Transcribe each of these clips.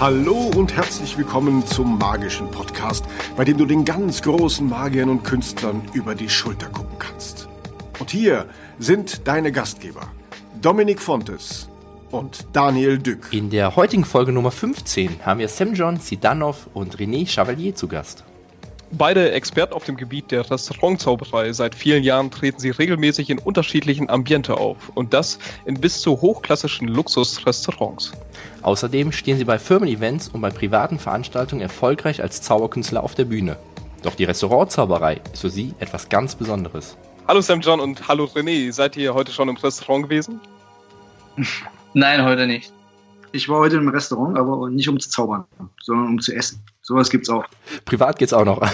Hallo und herzlich willkommen zum magischen Podcast, bei dem du den ganz großen Magiern und Künstlern über die Schulter gucken kannst. Und hier sind deine Gastgeber, Dominik Fontes und Daniel Dück. In der heutigen Folge Nummer 15 haben wir Sam John Sidanov und René Chevalier zu Gast. Beide Experten auf dem Gebiet der Restaurantzauberei. Seit vielen Jahren treten sie regelmäßig in unterschiedlichen Ambiente auf. Und das in bis zu hochklassischen Luxusrestaurants. Außerdem stehen sie bei Firmen-Events und bei privaten Veranstaltungen erfolgreich als Zauberkünstler auf der Bühne. Doch die Restaurantzauberei ist für sie etwas ganz Besonderes. Hallo Sam John und hallo René. Seid ihr heute schon im Restaurant gewesen? Nein, heute nicht. Ich war heute im Restaurant, aber nicht um zu zaubern, sondern um zu essen. Sowas gibt's auch. Privat geht's auch noch.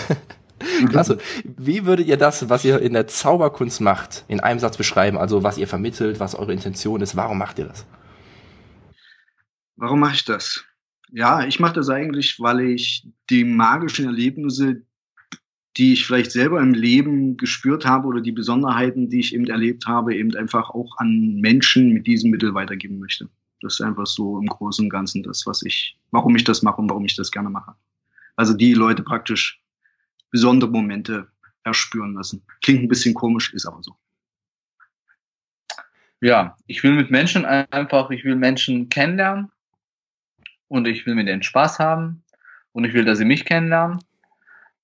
Klasse. Wie würdet ihr das, was ihr in der Zauberkunst macht, in einem Satz beschreiben? Also was ihr vermittelt, was eure Intention ist, warum macht ihr das? Warum mache ich das? Ja, ich mache das eigentlich, weil ich die magischen Erlebnisse, die ich vielleicht selber im Leben gespürt habe oder die Besonderheiten, die ich eben erlebt habe, eben einfach auch an Menschen mit diesem Mittel weitergeben möchte. Das ist einfach so im Großen und Ganzen das, was ich, warum ich das mache und warum ich das gerne mache. Also die Leute praktisch besondere Momente erspüren lassen. Klingt ein bisschen komisch, ist aber so. Ja, ich will mit Menschen einfach, ich will Menschen kennenlernen und ich will mit denen Spaß haben und ich will, dass sie mich kennenlernen.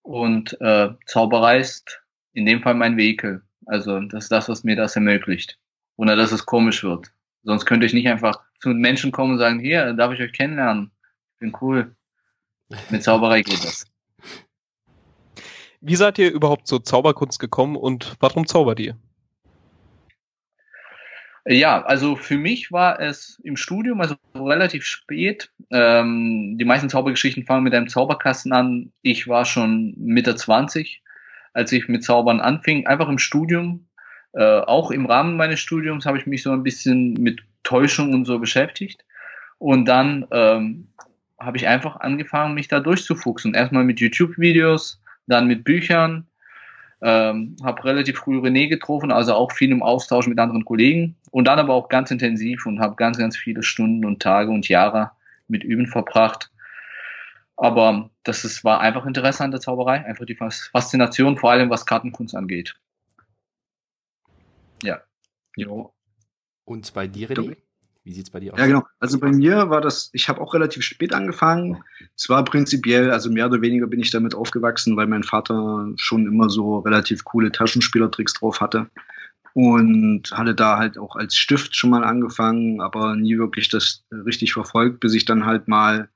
Und äh, Zauberei ist in dem Fall mein Vehikel. Also das ist das, was mir das ermöglicht. Ohne dass es komisch wird. Sonst könnte ich nicht einfach zu Menschen kommen und sagen, hier, darf ich euch kennenlernen? Ich bin cool. Mit Zauberei geht das. Wie seid ihr überhaupt zur Zauberkunst gekommen und warum zaubert ihr? Ja, also für mich war es im Studium, also relativ spät. Ähm, die meisten Zaubergeschichten fangen mit einem Zauberkasten an. Ich war schon Mitte 20, als ich mit Zaubern anfing, einfach im Studium. Äh, auch im Rahmen meines Studiums habe ich mich so ein bisschen mit Täuschung und so beschäftigt. Und dann ähm, habe ich einfach angefangen, mich da durchzufuchsen. Erstmal mit YouTube-Videos, dann mit Büchern. Ähm, habe relativ früh René getroffen, also auch viel im Austausch mit anderen Kollegen und dann aber auch ganz intensiv und habe ganz, ganz viele Stunden und Tage und Jahre mit Üben verbracht. Aber das ist, war einfach Interesse an der Zauberei, einfach die Faszination, vor allem was Kartenkunst angeht. Ja. Jo. Und bei dir, René? Wie sieht's bei dir aus? Ja, genau. Also bei mir war das, ich habe auch relativ spät angefangen. Zwar prinzipiell, also mehr oder weniger bin ich damit aufgewachsen, weil mein Vater schon immer so relativ coole Taschenspielertricks drauf hatte. Und hatte da halt auch als Stift schon mal angefangen, aber nie wirklich das richtig verfolgt, bis ich dann halt mal,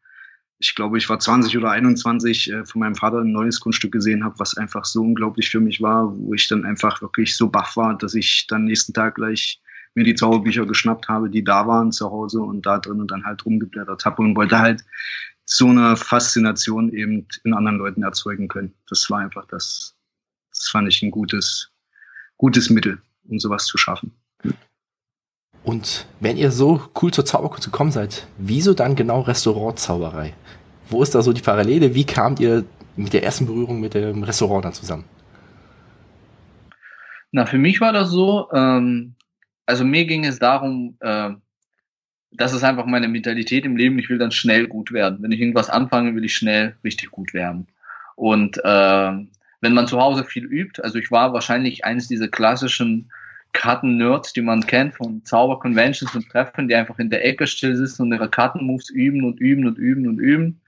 ich glaube, ich war 20 oder 21, äh, von meinem Vater ein neues Kunststück gesehen habe, was einfach so unglaublich für mich war, wo ich dann einfach wirklich so baff war, dass ich dann nächsten Tag gleich mir die Zauberbücher geschnappt habe, die da waren zu Hause und da drin und dann halt rumgeblättert habe und wollte halt so eine Faszination eben in anderen Leuten erzeugen können. Das war einfach das, das fand ich ein gutes, gutes Mittel, um sowas zu schaffen. Und wenn ihr so cool zur Zauberkunst gekommen seid, wieso dann genau Restaurantzauberei? Wo ist da so die Parallele? Wie kamt ihr mit der ersten Berührung mit dem Restaurant dann zusammen? Na, für mich war das so, ähm, also mir ging es darum, äh, das ist einfach meine Mentalität im Leben. Ich will dann schnell gut werden. Wenn ich irgendwas anfange, will ich schnell richtig gut werden. Und äh, wenn man zu Hause viel übt, also ich war wahrscheinlich eines dieser klassischen Karten-Nerds, die man kennt von Zauber-Conventions und Treffen, die einfach in der Ecke still sitzen und ihre Kartenmoves üben und üben und üben und üben.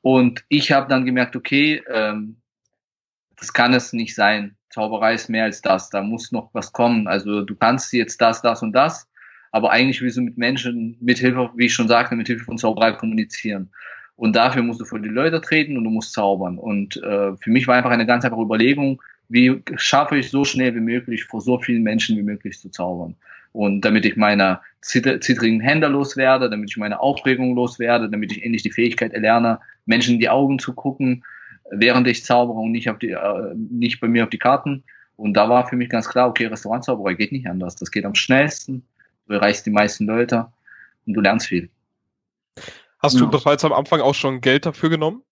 Und ich habe dann gemerkt, okay, ähm, das kann es nicht sein. Zauberei ist mehr als das, da muss noch was kommen. Also du kannst jetzt das, das und das, aber eigentlich willst du mit Menschen mit Hilfe, wie ich schon sagte, mit Hilfe von Zauberei kommunizieren. Und dafür musst du vor die Leute treten und du musst zaubern. Und äh, für mich war einfach eine ganz einfache Überlegung, wie schaffe ich so schnell wie möglich vor so vielen Menschen wie möglich zu zaubern. Und damit ich meine zittrigen Hände loswerde, damit ich meine Aufregung loswerde, damit ich endlich die Fähigkeit erlerne, Menschen in die Augen zu gucken, während ich zaubere und nicht, auf die, äh, nicht bei mir auf die Karten. Und da war für mich ganz klar, okay, Restaurantzauberer geht nicht anders. Das geht am schnellsten, du erreichst die meisten Leute und du lernst viel. Hast ja. du bereits am Anfang auch schon Geld dafür genommen?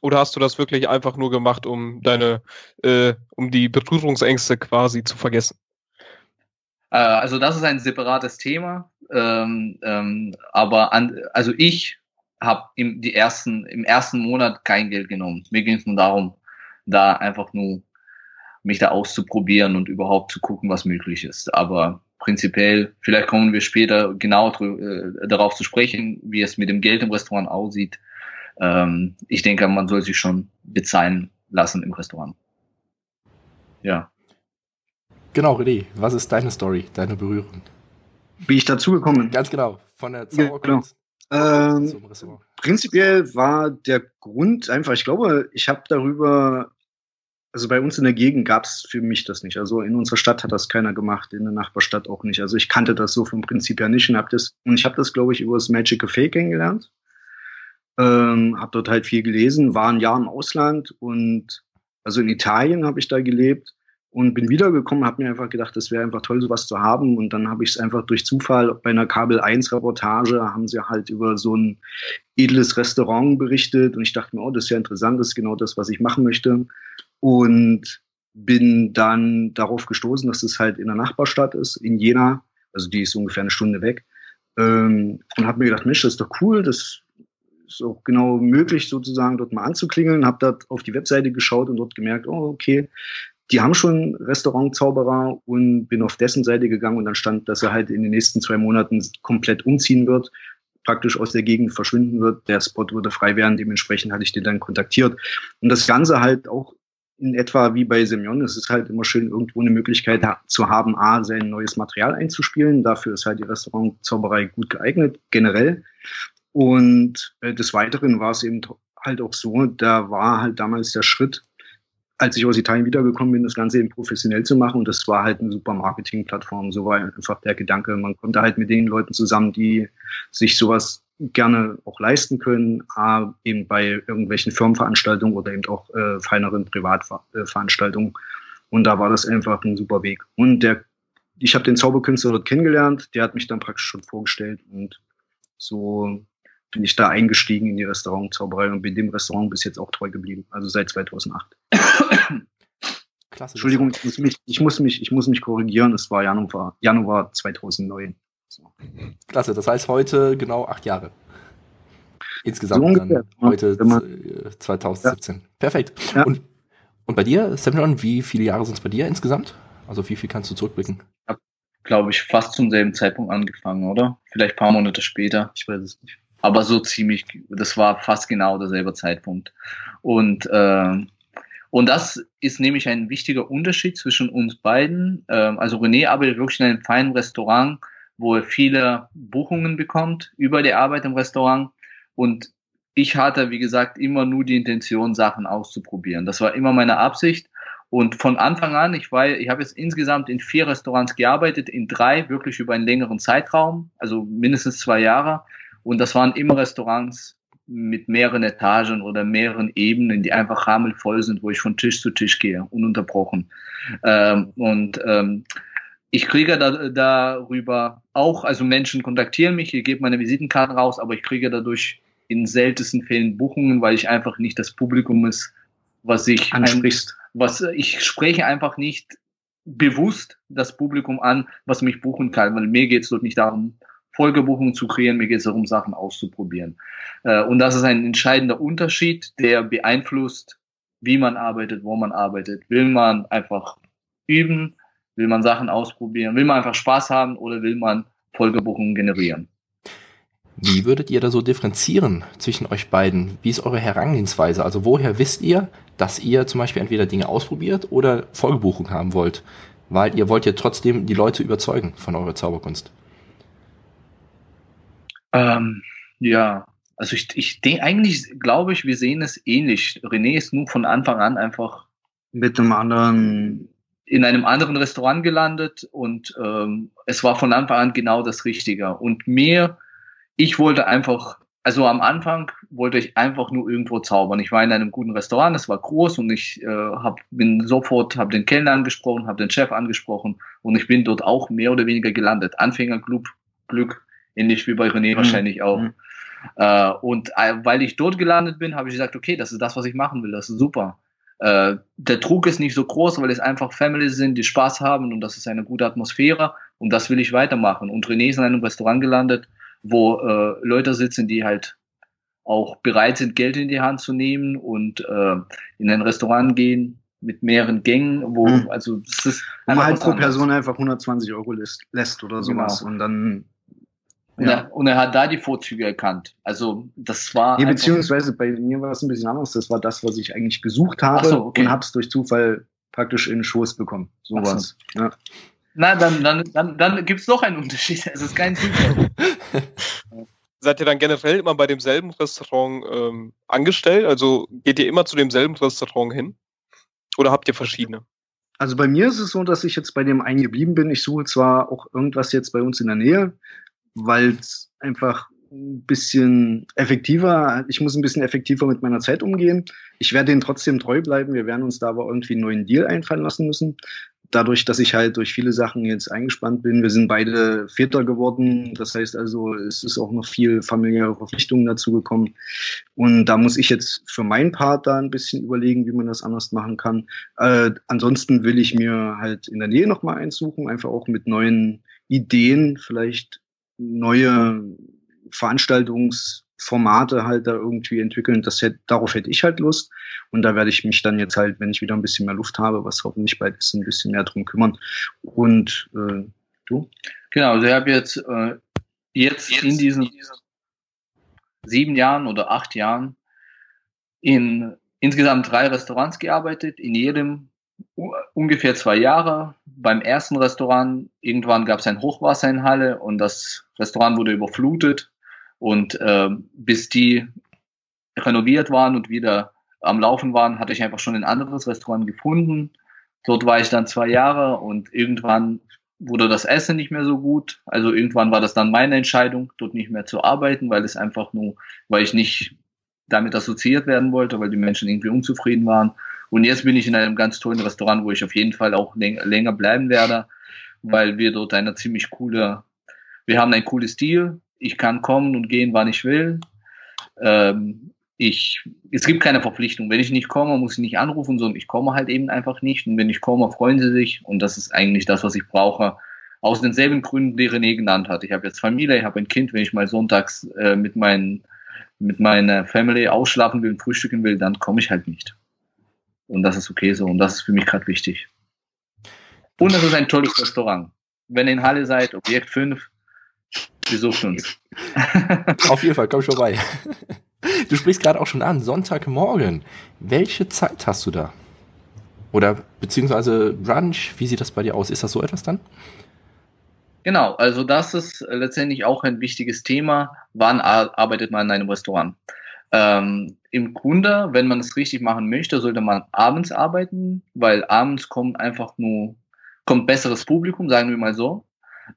Oder hast du das wirklich einfach nur gemacht, um deine, äh, um die Berührungsängste quasi zu vergessen? Äh, also das ist ein separates Thema. Ähm, ähm, aber an, also ich habe im, die ersten, im ersten Monat kein Geld genommen. Mir ging es nur darum, da einfach nur mich da auszuprobieren und überhaupt zu gucken, was möglich ist. Aber prinzipiell, vielleicht kommen wir später genau äh, darauf zu sprechen, wie es mit dem Geld im Restaurant aussieht. Ähm, ich denke, man soll sich schon bezahlen lassen im Restaurant. Ja. Genau, René, was ist deine Story, deine Berührung? Wie ich dazugekommen bin? Ganz genau, von der Zauberkunst genau. Ähm. Prinzipiell war der Grund einfach, ich glaube, ich habe darüber, also bei uns in der Gegend gab es für mich das nicht. Also in unserer Stadt hat das keiner gemacht, in der Nachbarstadt auch nicht. Also ich kannte das so vom Prinzip her nicht und habe das, und ich habe das, glaube ich, über das Magic Café kennengelernt. Ähm, habe dort halt viel gelesen, war ein Jahr im Ausland und also in Italien habe ich da gelebt und bin wiedergekommen, habe mir einfach gedacht, das wäre einfach toll, sowas zu haben. Und dann habe ich es einfach durch Zufall bei einer Kabel 1 Reportage haben sie halt über so ein edles Restaurant berichtet und ich dachte mir, oh, das ist ja interessant, das ist genau das, was ich machen möchte. Und bin dann darauf gestoßen, dass es halt in der Nachbarstadt ist, in Jena, also die ist ungefähr eine Stunde weg. Ähm, und habe mir gedacht, Mensch, das ist doch cool, das ist auch genau möglich, sozusagen dort mal anzuklingeln. Habe dort auf die Webseite geschaut und dort gemerkt, oh, okay, die haben schon Restaurantzauberer und bin auf dessen Seite gegangen und dann stand, dass er halt in den nächsten zwei Monaten komplett umziehen wird, praktisch aus der Gegend verschwinden wird. Der Spot würde frei werden, dementsprechend hatte ich den dann kontaktiert. Und das Ganze halt auch in etwa wie bei Semyon. Es ist halt immer schön, irgendwo eine Möglichkeit zu haben, A, sein neues Material einzuspielen. Dafür ist halt die Restaurantzauberei gut geeignet, generell. Und äh, des Weiteren war es eben halt auch so, da war halt damals der Schritt, als ich aus Italien wiedergekommen bin, das Ganze eben professionell zu machen. Und das war halt eine super Marketing-Plattform. So war einfach der Gedanke. Man konnte halt mit den Leuten zusammen, die sich sowas gerne auch leisten können, äh, eben bei irgendwelchen Firmenveranstaltungen oder eben auch äh, feineren Privatveranstaltungen. Und da war das einfach ein super Weg. Und der, ich habe den Zauberkünstler dort kennengelernt, der hat mich dann praktisch schon vorgestellt und so bin ich da eingestiegen in die Restaurantzauberei und bin dem Restaurant bis jetzt auch treu geblieben, also seit 2008. Klasse. Entschuldigung, ich muss, mich, ich, muss mich, ich muss mich korrigieren, es war Januar, Januar 2009. So. Klasse, das heißt heute genau acht Jahre. Insgesamt so ungefähr, dann heute man, 2017. Ja. Perfekt. Ja. Und, und bei dir, Semyon, wie viele Jahre sind es bei dir insgesamt? Also wie viel kannst du zurückblicken? Ich habe, glaube ich, fast zum selben Zeitpunkt angefangen, oder? Vielleicht ein paar Monate später. Ich weiß es nicht aber so ziemlich, das war fast genau derselbe Zeitpunkt. Und, äh, und das ist nämlich ein wichtiger Unterschied zwischen uns beiden. Äh, also René arbeitet wirklich in einem feinen Restaurant, wo er viele Buchungen bekommt über die Arbeit im Restaurant. Und ich hatte, wie gesagt, immer nur die Intention, Sachen auszuprobieren. Das war immer meine Absicht. Und von Anfang an, ich war, ich habe jetzt insgesamt in vier Restaurants gearbeitet, in drei wirklich über einen längeren Zeitraum, also mindestens zwei Jahre. Und das waren immer Restaurants mit mehreren Etagen oder mehreren Ebenen, die einfach rammelvoll sind, wo ich von Tisch zu Tisch gehe, ununterbrochen. Ähm, und ähm, ich kriege da, darüber auch, also Menschen kontaktieren mich, ich gebe meine Visitenkarten raus, aber ich kriege dadurch in seltensten Fällen Buchungen, weil ich einfach nicht das Publikum ist, was ich ansprichst. Was ich spreche einfach nicht bewusst das Publikum an, was mich buchen kann, weil mir geht es dort nicht darum, Folgebuchungen zu kreieren, mir geht es darum, Sachen auszuprobieren. Äh, und das ist ein entscheidender Unterschied, der beeinflusst, wie man arbeitet, wo man arbeitet. Will man einfach üben, will man Sachen ausprobieren, will man einfach Spaß haben oder will man Folgebuchungen generieren? Wie würdet ihr da so differenzieren zwischen euch beiden? Wie ist eure Herangehensweise? Also woher wisst ihr, dass ihr zum Beispiel entweder Dinge ausprobiert oder Folgebuchungen haben wollt? Weil ihr wollt ja trotzdem die Leute überzeugen von eurer Zauberkunst. Ähm, ja, also ich, ich denke, eigentlich glaube ich, wir sehen es ähnlich. René ist nun von Anfang an einfach mit einem anderen in einem anderen Restaurant gelandet und ähm, es war von Anfang an genau das Richtige. Und mir, ich wollte einfach, also am Anfang wollte ich einfach nur irgendwo zaubern. Ich war in einem guten Restaurant, es war groß und ich äh, hab, bin sofort, habe den Kellner angesprochen, habe den Chef angesprochen und ich bin dort auch mehr oder weniger gelandet. Anfängerglück, Glück, Ähnlich wie bei René mhm. wahrscheinlich auch. Mhm. Äh, und äh, weil ich dort gelandet bin, habe ich gesagt, okay, das ist das, was ich machen will, das ist super. Äh, der Druck ist nicht so groß, weil es einfach Families sind, die Spaß haben und das ist eine gute Atmosphäre und das will ich weitermachen. Und René ist in einem Restaurant gelandet, wo äh, Leute sitzen, die halt auch bereit sind, Geld in die Hand zu nehmen und äh, in ein Restaurant gehen mit mehreren Gängen, wo, Mhm. also das ist Wo man halt pro anderes. Person einfach 120 Euro lässt, lässt oder sowas. Genau. Und dann. Und, Ja. er, und er hat da die Vorzüge erkannt. Also das war Nee, beziehungsweise bei mir war es ein bisschen anders. Das war das, was ich eigentlich gesucht habe so, okay. und habe es durch Zufall praktisch in den Schoß bekommen. Sowas. Ja. Na, dann, dann, dann, dann gibt's doch einen Unterschied. Es ist kein Zufall. Seid ihr dann generell immer bei demselben Restaurant ähm, angestellt? Also geht ihr immer zu demselben Restaurant hin? Oder habt ihr verschiedene? Also bei mir ist es so, dass ich jetzt bei dem einen geblieben bin. Ich suche zwar auch irgendwas jetzt bei uns in der Nähe, weil es einfach ein bisschen effektiver, ich muss ein bisschen effektiver mit meiner Zeit umgehen. Ich werde denen trotzdem treu bleiben. Wir werden uns da aber irgendwie einen neuen Deal einfallen lassen müssen. Dadurch, dass ich halt durch viele Sachen jetzt eingespannt bin. Wir sind beide Väter geworden. Das heißt also, es ist auch noch viel familiäre Verpflichtungen dazu gekommen. Und da muss ich jetzt für meinen Part da ein bisschen überlegen, wie man das anders machen kann. Äh, ansonsten will ich mir halt in der Nähe nochmal eins suchen, einfach auch mit neuen Ideen, vielleicht neue Veranstaltungsformate halt da irgendwie entwickeln. Das hätte, darauf hätte ich halt Lust. Und da werde ich mich dann jetzt halt, wenn ich wieder ein bisschen mehr Luft habe, was hoffentlich bald ist, ein bisschen mehr drum kümmern. Und äh, du? Genau, also ich habe jetzt, äh, jetzt, in diesen sieben Jahren oder acht Jahren in insgesamt drei Restaurants gearbeitet, in jedem ungefähr zwei Jahre. Beim ersten Restaurant, irgendwann gab es ein Hochwasser in Halle und das Restaurant wurde überflutet. Und äh, bis die renoviert waren und wieder am Laufen waren, hatte ich einfach schon ein anderes Restaurant gefunden. Dort war ich dann zwei Jahre und irgendwann wurde das Essen nicht mehr so gut. Also irgendwann war das dann meine Entscheidung, dort nicht mehr zu arbeiten, weil es einfach nur, weil ich nicht damit assoziiert werden wollte, weil die Menschen irgendwie unzufrieden waren. Und jetzt bin ich in einem ganz tollen Restaurant, wo ich auf jeden Fall auch läng länger bleiben werde, weil wir dort eine ziemlich coole, wir haben ein cooles Stil. Ich kann kommen und gehen, wann ich will. Ähm, ich, es gibt keine Verpflichtung. Wenn ich nicht komme, muss ich nicht anrufen, sondern ich komme halt eben einfach nicht. Und wenn ich komme, freuen sie sich. Und das ist eigentlich das, was ich brauche. Aus denselben Gründen, die René genannt hat. Ich habe jetzt Familie, ich habe ein Kind. Wenn ich mal sonntags äh, mit, meinen, mit meiner Family ausschlafen will und frühstücken will, dann komme ich halt nicht. Und das ist okay so. Und das ist für mich gerade wichtig. Und es ist ein tolles Restaurant. Wenn ihr in Halle seid, Objekt 5, besucht uns. Auf jeden Fall, komm schon vorbei. Du sprichst gerade auch schon an, Sonntagmorgen. Welche Zeit hast du da? Oder beziehungsweise Brunch, wie sieht das bei dir aus? Ist das so etwas dann? Genau, also das ist letztendlich auch ein wichtiges Thema. Wann ar- arbeitet man in einem Restaurant? Ähm, Im Grunde, wenn man es richtig machen möchte, sollte man abends arbeiten, weil abends kommt einfach nur, kommt besseres Publikum, sagen wir mal so.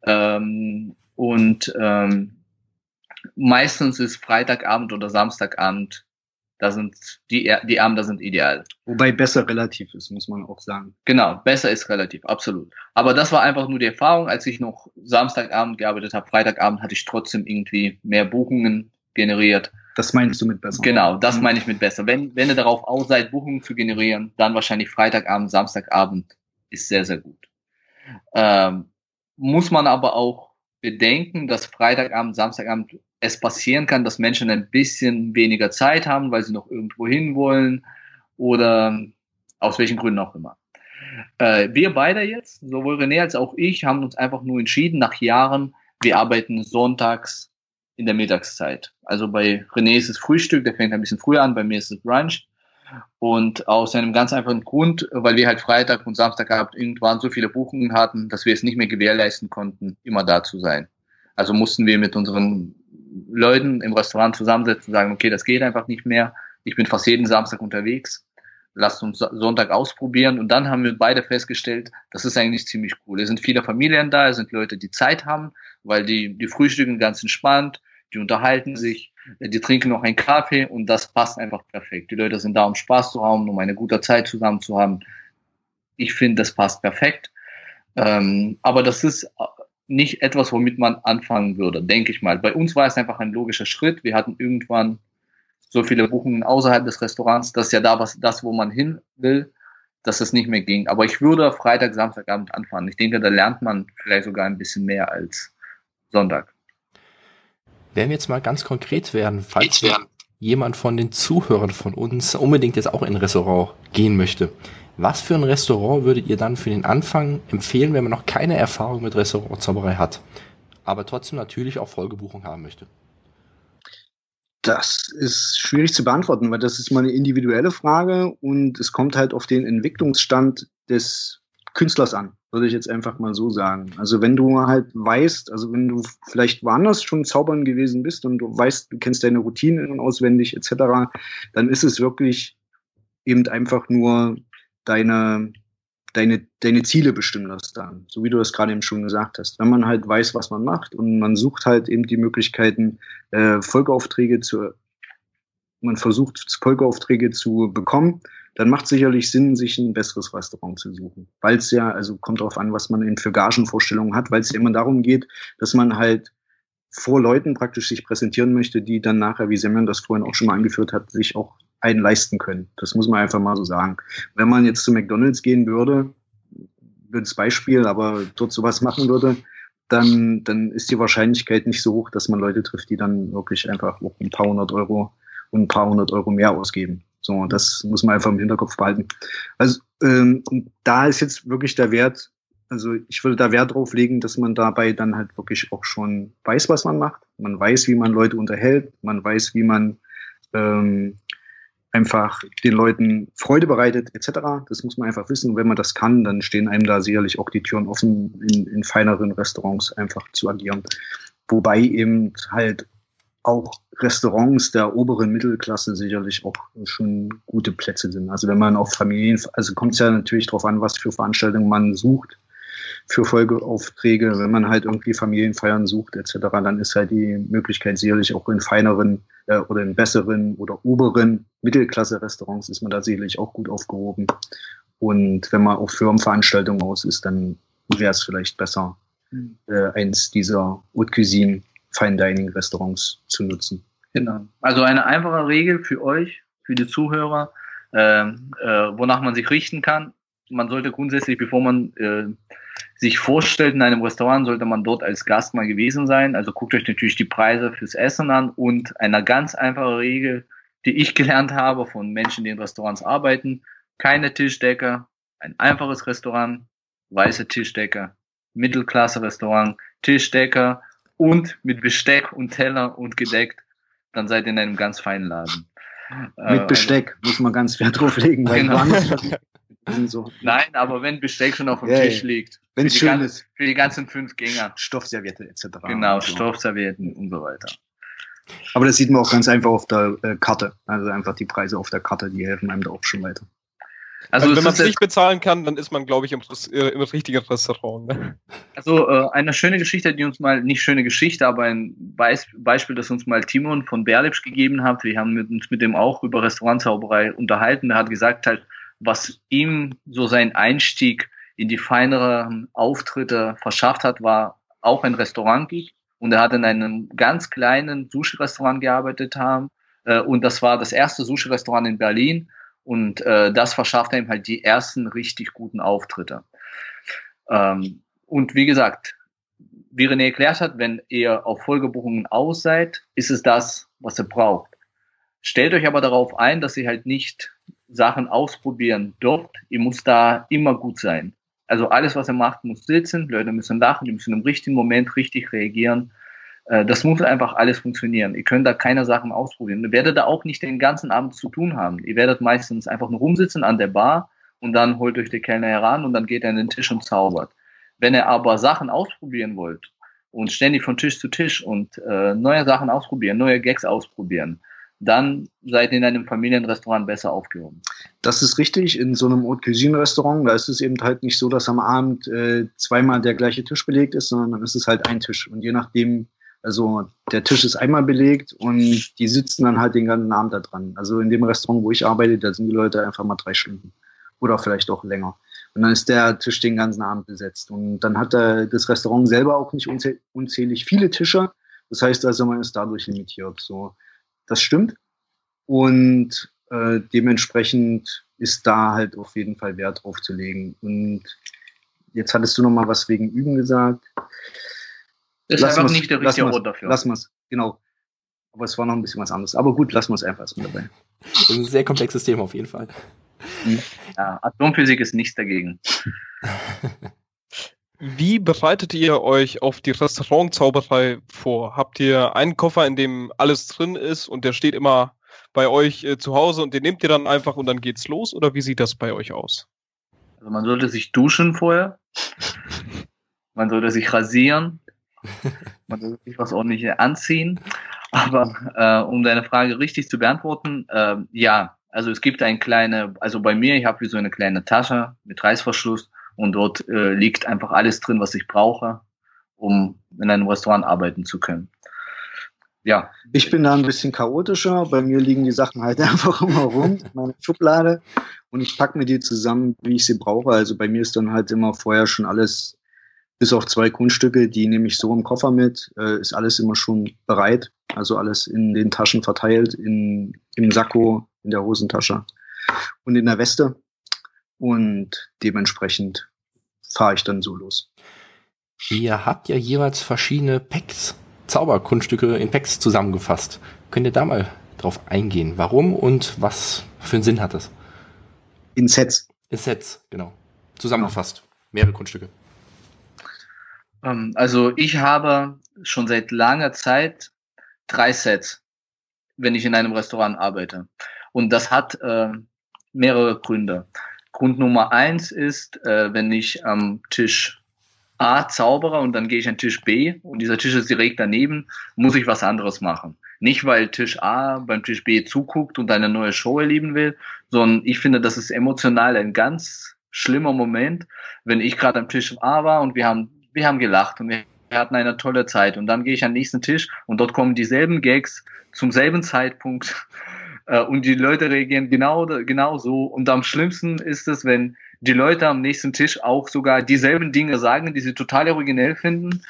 Ähm, und ähm, meistens ist Freitagabend oder Samstagabend, da sind die, die Abende sind ideal. Wobei besser relativ ist, muss man auch sagen. Genau, besser ist relativ, absolut. Aber das war einfach nur die Erfahrung, als ich noch Samstagabend gearbeitet habe, Freitagabend hatte ich trotzdem irgendwie mehr Buchungen generiert. Das meinst du mit besser? Genau, das meine ich mit besser. Wenn, wenn ihr darauf aus seid, Buchungen zu generieren, dann wahrscheinlich Freitagabend, Samstagabend ist sehr, sehr gut. Ähm, muss man aber auch bedenken, dass Freitagabend, Samstagabend es passieren kann, dass Menschen ein bisschen weniger Zeit haben, weil sie noch irgendwo hin wollen oder aus welchen Gründen auch immer. Äh, wir beide jetzt, sowohl René als auch ich, haben uns einfach nur entschieden, nach Jahren, wir arbeiten sonntags in der Mittagszeit. Also bei René ist es Frühstück, der fängt ein bisschen früher an, bei mir ist es Brunch. Und aus einem ganz einfachen Grund, weil wir halt Freitag und Samstagabend irgendwann so viele Buchungen hatten, dass wir es nicht mehr gewährleisten konnten, immer da zu sein. Also mussten wir mit unseren Leuten im Restaurant zusammensetzen und sagen, okay, das geht einfach nicht mehr. Ich bin fast jeden Samstag unterwegs. Lasst uns Sonntag ausprobieren. Und dann haben wir beide festgestellt, das ist eigentlich ziemlich cool. Es sind viele Familien da, es sind Leute, die Zeit haben, weil die, die frühstücken ganz entspannt, die unterhalten sich, die trinken noch einen Kaffee und das passt einfach perfekt. Die Leute sind da, um Spaß zu haben, um eine gute Zeit zusammen zu haben. Ich finde, das passt perfekt. Ähm, aber das ist nicht etwas, womit man anfangen würde, denke ich mal. Bei uns war es einfach ein logischer Schritt. Wir hatten irgendwann so viele Buchungen außerhalb des Restaurants, dass ja da was, das, wo man hin will, dass es nicht mehr ging. Aber ich würde Freitag, Samstagabend anfangen. Ich denke, da lernt man vielleicht sogar ein bisschen mehr als Sonntag. Wenn wir jetzt mal ganz konkret werden, falls, jemand von den Zuhörern von uns unbedingt jetzt auch in ein Restaurant gehen möchte, was für ein Restaurant würdet ihr dann für den Anfang empfehlen, wenn man noch keine Erfahrung mit Restaurantzauberei hat, aber trotzdem natürlich auch Folgebuchung haben möchte? Das ist schwierig zu beantworten, weil das ist mal eine individuelle Frage und es kommt halt auf den Entwicklungsstand des Künstlers an, würde ich jetzt einfach mal so sagen. Also wenn du halt weißt, also wenn du vielleicht woanders schon zaubern gewesen bist und du weißt, du kennst deine Routinen auswendig etc., dann ist es wirklich eben einfach nur deine, deine, deine Ziele bestimmen das dann, so wie du das gerade eben schon gesagt hast. Wenn man halt weiß, was man macht und man sucht halt eben die Möglichkeiten, äh, Folgeaufträge zu, man versucht Folgeaufträge zu bekommen, dann macht sicherlich Sinn, sich ein besseres Restaurant zu suchen. Weil es ja, also kommt darauf an, was man eben für Gagenvorstellungen hat, weil es ja immer darum geht, dass man halt vor Leuten praktisch sich präsentieren möchte, die dann nachher, wie Semyon das vorhin auch schon mal angeführt hat, sich auch einen leisten können. Das muss man einfach mal so sagen. Wenn man jetzt zu McDonalds gehen würde, das Beispiel, aber dort sowas machen würde, dann, dann ist die Wahrscheinlichkeit nicht so hoch, dass man Leute trifft, die dann wirklich einfach auch ein paar hundert Euro und ein paar hundert Euro mehr ausgeben. So, das muss man einfach im Hinterkopf behalten. Also ähm, da ist jetzt wirklich der Wert, also ich würde da Wert drauf legen, dass man dabei dann halt wirklich auch schon weiß, was man macht. Man weiß, wie man Leute unterhält, man weiß, wie man ähm, einfach den Leuten Freude bereitet, etc. Das muss man einfach wissen. Und wenn man das kann, dann stehen einem da sicherlich auch die Türen offen, in, in feineren Restaurants einfach zu agieren. Wobei eben halt auch Restaurants der oberen Mittelklasse sicherlich auch schon gute Plätze sind. Also wenn man auf Familien, also kommt es ja natürlich darauf an, was für Veranstaltungen man sucht für Folgeaufträge. Wenn man halt irgendwie Familienfeiern sucht etc., dann ist halt die Möglichkeit sicherlich auch in feineren äh, oder in besseren oder oberen Mittelklasse-Restaurants ist man da sicherlich auch gut aufgehoben. Und wenn man auf Firmenveranstaltungen aus ist, dann wäre es vielleicht besser, hm. äh, eins dieser Haute Cuisine Fine Dining Restaurants zu nutzen. Genau. Also eine einfache Regel für euch, für die Zuhörer, äh, äh, wonach man sich richten kann. Man sollte grundsätzlich, bevor man äh, sich vorstellt in einem Restaurant, sollte man dort als Gast mal gewesen sein. Also guckt euch natürlich die Preise fürs Essen an und eine ganz einfache Regel, die ich gelernt habe von Menschen, die in Restaurants arbeiten. Keine Tischdecker, ein einfaches Restaurant, weiße Tischdecker, Mittelklasse-Restaurant, Tischdecker, und mit Besteck und Teller und gedeckt, dann seid ihr in einem ganz feinen Laden. Mit äh, Besteck muss man ganz Wert drauf legen, genau. so. Nein, aber wenn Besteck schon auf dem ja, Tisch liegt. Wenn es schön ganzen, ist. Für die ganzen fünf Gänger. Stoffserviette etc. Genau, so. Stoffservietten und so weiter. Aber das sieht man auch ganz einfach auf der äh, Karte. Also einfach die Preise auf der Karte, die helfen einem da auch schon weiter. Also, also wenn man es nicht bezahlen kann, dann ist man, glaube ich, im, äh, im richtigen Restaurant. Ne? Also äh, eine schöne Geschichte, die uns mal, nicht schöne Geschichte, aber ein Beis Beispiel, das uns mal Timon von Berlipsch gegeben hat. Wir haben mit, uns mit dem auch über Restaurantzauberei unterhalten. Er hat gesagt halt, was ihm so sein Einstieg in die feineren Auftritte verschafft hat, war auch ein Restaurant und er hat in einem ganz kleinen Sushi-Restaurant gearbeitet haben äh, und das war das erste Sushi-Restaurant in Berlin und äh, das verschafft ihm halt die ersten richtig guten Auftritte. Ähm, und wie gesagt, wie René erklärt hat, wenn ihr auf Folgebuchungen aus seid, ist es das, was ihr braucht. Stellt euch aber darauf ein, dass ihr halt nicht Sachen ausprobieren dürft. Ihr müsst da immer gut sein. Also alles, was ihr macht, muss sitzen. Leute müssen lachen, die müssen im richtigen Moment richtig reagieren. Äh, das muss einfach alles funktionieren. Ihr könnt da keine Sachen ausprobieren. Ihr werdet da auch nicht den ganzen Abend zu tun haben. Ihr werdet meistens einfach nur rumsitzen an der Bar und dann holt euch der Kellner heran und dann geht er an den Tisch und zaubert. Wenn ihr aber Sachen ausprobieren wollt und ständig von Tisch zu Tisch und äh, neue Sachen ausprobieren, neue Gags ausprobieren, dann seid ihr in einem Familienrestaurant besser aufgehoben. Das ist richtig. In so einem Haute Cuisine Restaurant, da ist es eben halt nicht so, dass am Abend äh, zweimal der gleiche Tisch belegt ist, sondern dann ist es halt ein Tisch. Und je nachdem, also der Tisch ist einmal belegt und die sitzen dann halt den ganzen Abend da dran. Also in dem Restaurant, wo ich arbeite, da sind die Leute einfach mal drei Stunden oder vielleicht auch länger. Und dann ist der Tisch den ganzen Abend besetzt. Und dann hat das Restaurant selber auch nicht unzählig viele Tische. Das heißt also, man ist dadurch limitiert. So, das stimmt. Und äh, dementsprechend ist da halt auf jeden Fall Wert drauf zu legen. Und jetzt hattest du noch mal was wegen Üben gesagt. Das ist einfach nicht der richtige Ort dafür. Lass mal's, genau. Aber es war noch ein bisschen was anderes. Aber gut, lassen wir es einfach so dabei. Das ist ein sehr komplexes Thema auf jeden Fall. Hm. Ja, Atomphysik ist nichts dagegen. Wie bereitet ihr euch auf die Restaurantzauberei vor? Habt ihr einen Koffer, in dem alles drin ist und der steht immer bei euch äh, zu Hause und den nehmt ihr dann einfach und dann geht's los? Oder wie sieht das bei euch aus? Also man sollte sich duschen vorher. Man sollte sich rasieren. Man sollte sich was ordentliches anziehen. Aber äh, um deine Frage richtig zu beantworten, äh, ja, also es gibt eine kleine, also bei mir, ich habe wie so eine kleine Tasche mit Reißverschluss und dort äh, liegt einfach alles drin, was ich brauche, um in einem Restaurant arbeiten zu können. Ja. Ich bin da ein bisschen chaotischer. Bei mir liegen die Sachen halt einfach immer rum, in meiner Schublade. Und ich packe mir die zusammen, wie ich sie brauche. Also bei mir ist dann halt immer vorher schon alles, bis auf zwei Kunststücke, die nehme ich so im Koffer mit, äh, ist alles immer schon bereit. Also alles in den Taschen verteilt, in, im Sakko, in der Hosentasche und in der Weste. Und dementsprechend fahre ich dann so los. Ihr habt ja jeweils verschiedene Packs, Zauberkunststücke in Packs zusammengefasst. Könnt ihr da mal drauf eingehen? Warum und was für einen Sinn hat das? In Sets. In Sets, genau. Zusammengefasst. Mehrere Kunststücke. Ähm, also ich habe schon seit langer Zeit drei Sets, wenn ich in einem Restaurant arbeite. Und das hat äh, mehrere Gründe. Grund Nummer eins ist, äh, wenn ich am Tisch A zaubere und dann gehe ich an Tisch B und dieser Tisch ist direkt daneben, muss ich was anderes machen. Nicht, weil Tisch A beim Tisch B zuguckt und eine neue Show erleben will, sondern ich finde, das ist emotional ein ganz schlimmer Moment, wenn ich gerade am Tisch A war und wir haben, wir haben gelacht und wir hatten eine tolle Zeit und dann gehe ich an den nächsten Tisch und dort kommen dieselben Gags zum selben Zeitpunkt äh, und die Leute reagieren genau, genau so und am schlimmsten ist es, wenn die Leute am nächsten Tisch auch sogar dieselben Dinge sagen, die sie total originell finden.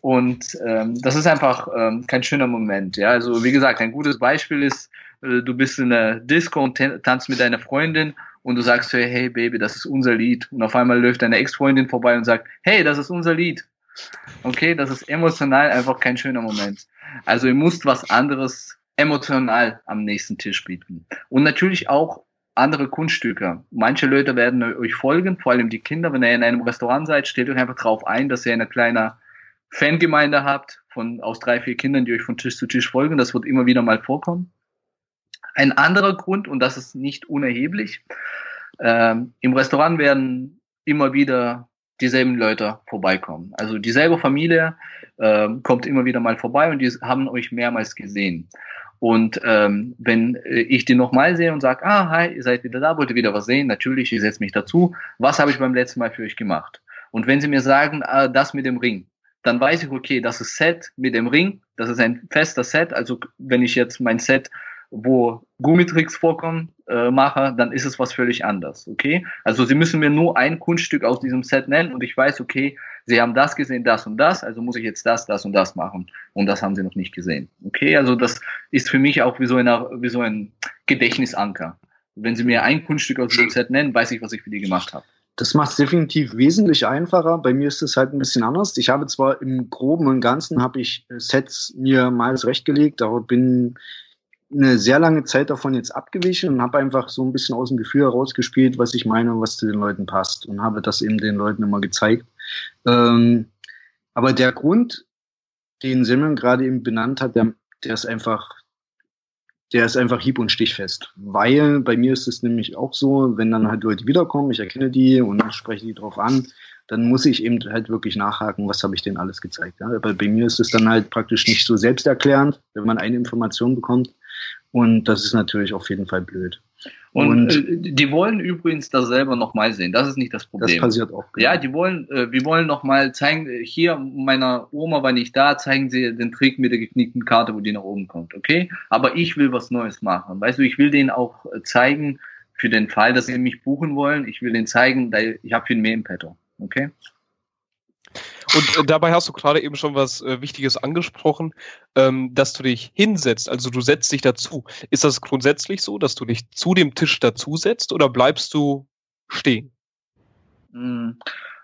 Und ähm, das ist einfach ähm, kein schöner Moment. Ja, also wie gesagt, ein gutes Beispiel ist, äh, du bist in der Disco und tanzt mit deiner Freundin und du sagst hey, hey Baby, das ist unser Lied. Und auf einmal läuft deine Ex-Freundin vorbei und sagt, hey, das ist unser Lied. Okay, das ist emotional einfach kein schöner Moment. Also ihr müsst was anderes emotional am nächsten Tisch bieten. Und natürlich auch andere Kunststücke. Manche Leute werden euch folgen, vor allem die Kinder. Wenn ihr in einem Restaurant seid, stellt euch einfach darauf ein, dass ihr eine kleine Fangemeinde habt von aus drei, vier Kindern, die euch von Tisch zu Tisch folgen. Das wird immer wieder mal vorkommen. Ein anderer Grund, und das ist nicht unerheblich, ähm, im Restaurant werden immer wieder dieselben Leute vorbeikommen. Also dieselbe Familie ähm, kommt immer wieder mal vorbei und die haben euch mehrmals gesehen. Und ähm, wenn äh, ich die nochmal sehe und sage, ah, hi, ihr seid wieder da, wollt ihr wieder was sehen? Natürlich, ich setze mich dazu. Was habe ich beim letzten Mal für euch gemacht? Und wenn sie mir sagen, ah, das mit dem Ring, dann weiß ich, okay, das ist Set mit dem Ring, das ist ein fester Set. Also wenn ich jetzt mein Set, wo Gummitricks vorkommen, äh, mache, dann ist es was völlig anderes, okay? Also sie müssen mir nur ein Kunststück aus diesem Set nennen und ich weiß, okay, Sie haben das gesehen, das und das, also muss ich jetzt das, das und das machen. Und das haben Sie noch nicht gesehen. Okay, also das ist für mich auch wie so, eine, wie so ein Gedächtnisanker. Wenn Sie mir ein Kunststück aus dem Set nennen, weiß ich, was ich für die gemacht habe. Das macht es definitiv wesentlich einfacher. Bei mir ist es halt ein bisschen anders. Ich habe zwar im Groben und Ganzen habe ich Sets mir mal zurechtgelegt, aber bin eine sehr lange Zeit davon jetzt abgewichen und habe einfach so ein bisschen aus dem Gefühl herausgespielt, was ich meine und was zu den Leuten passt und habe das eben den Leuten immer gezeigt. Ähm, aber der Grund, den Simon gerade eben benannt hat, der, der ist einfach, der ist einfach hieb- und stichfest. Weil bei mir ist es nämlich auch so, wenn dann halt Leute wiederkommen, ich erkenne die und spreche die drauf an, dann muss ich eben halt wirklich nachhaken, was habe ich denen alles gezeigt. Ja? Aber bei mir ist es dann halt praktisch nicht so selbsterklärend, wenn man eine Information bekommt. Und das ist natürlich auf jeden Fall blöd. Und, und äh, die wollen übrigens das selber nochmal sehen. Das ist nicht das Problem. Das passiert auch. Genau. Ja, die wollen, äh, wir wollen nochmal zeigen, hier, meiner Oma war nicht da, zeigen sie den Trick mit der geknickten Karte, wo die nach oben kommt, okay? Aber ich will was Neues machen. Weißt du, ich will denen auch äh, zeigen, für den Fall, dass sie mich buchen wollen, ich will denen zeigen, ich habe viel mehr im Petto, okay? Und äh, dabei hast du gerade eben schon was äh, Wichtiges angesprochen, ähm, dass du dich hinsetzt, also du setzt dich dazu. Ist das grundsätzlich so, dass du dich zu dem Tisch dazusetzt oder bleibst du stehen? Hm,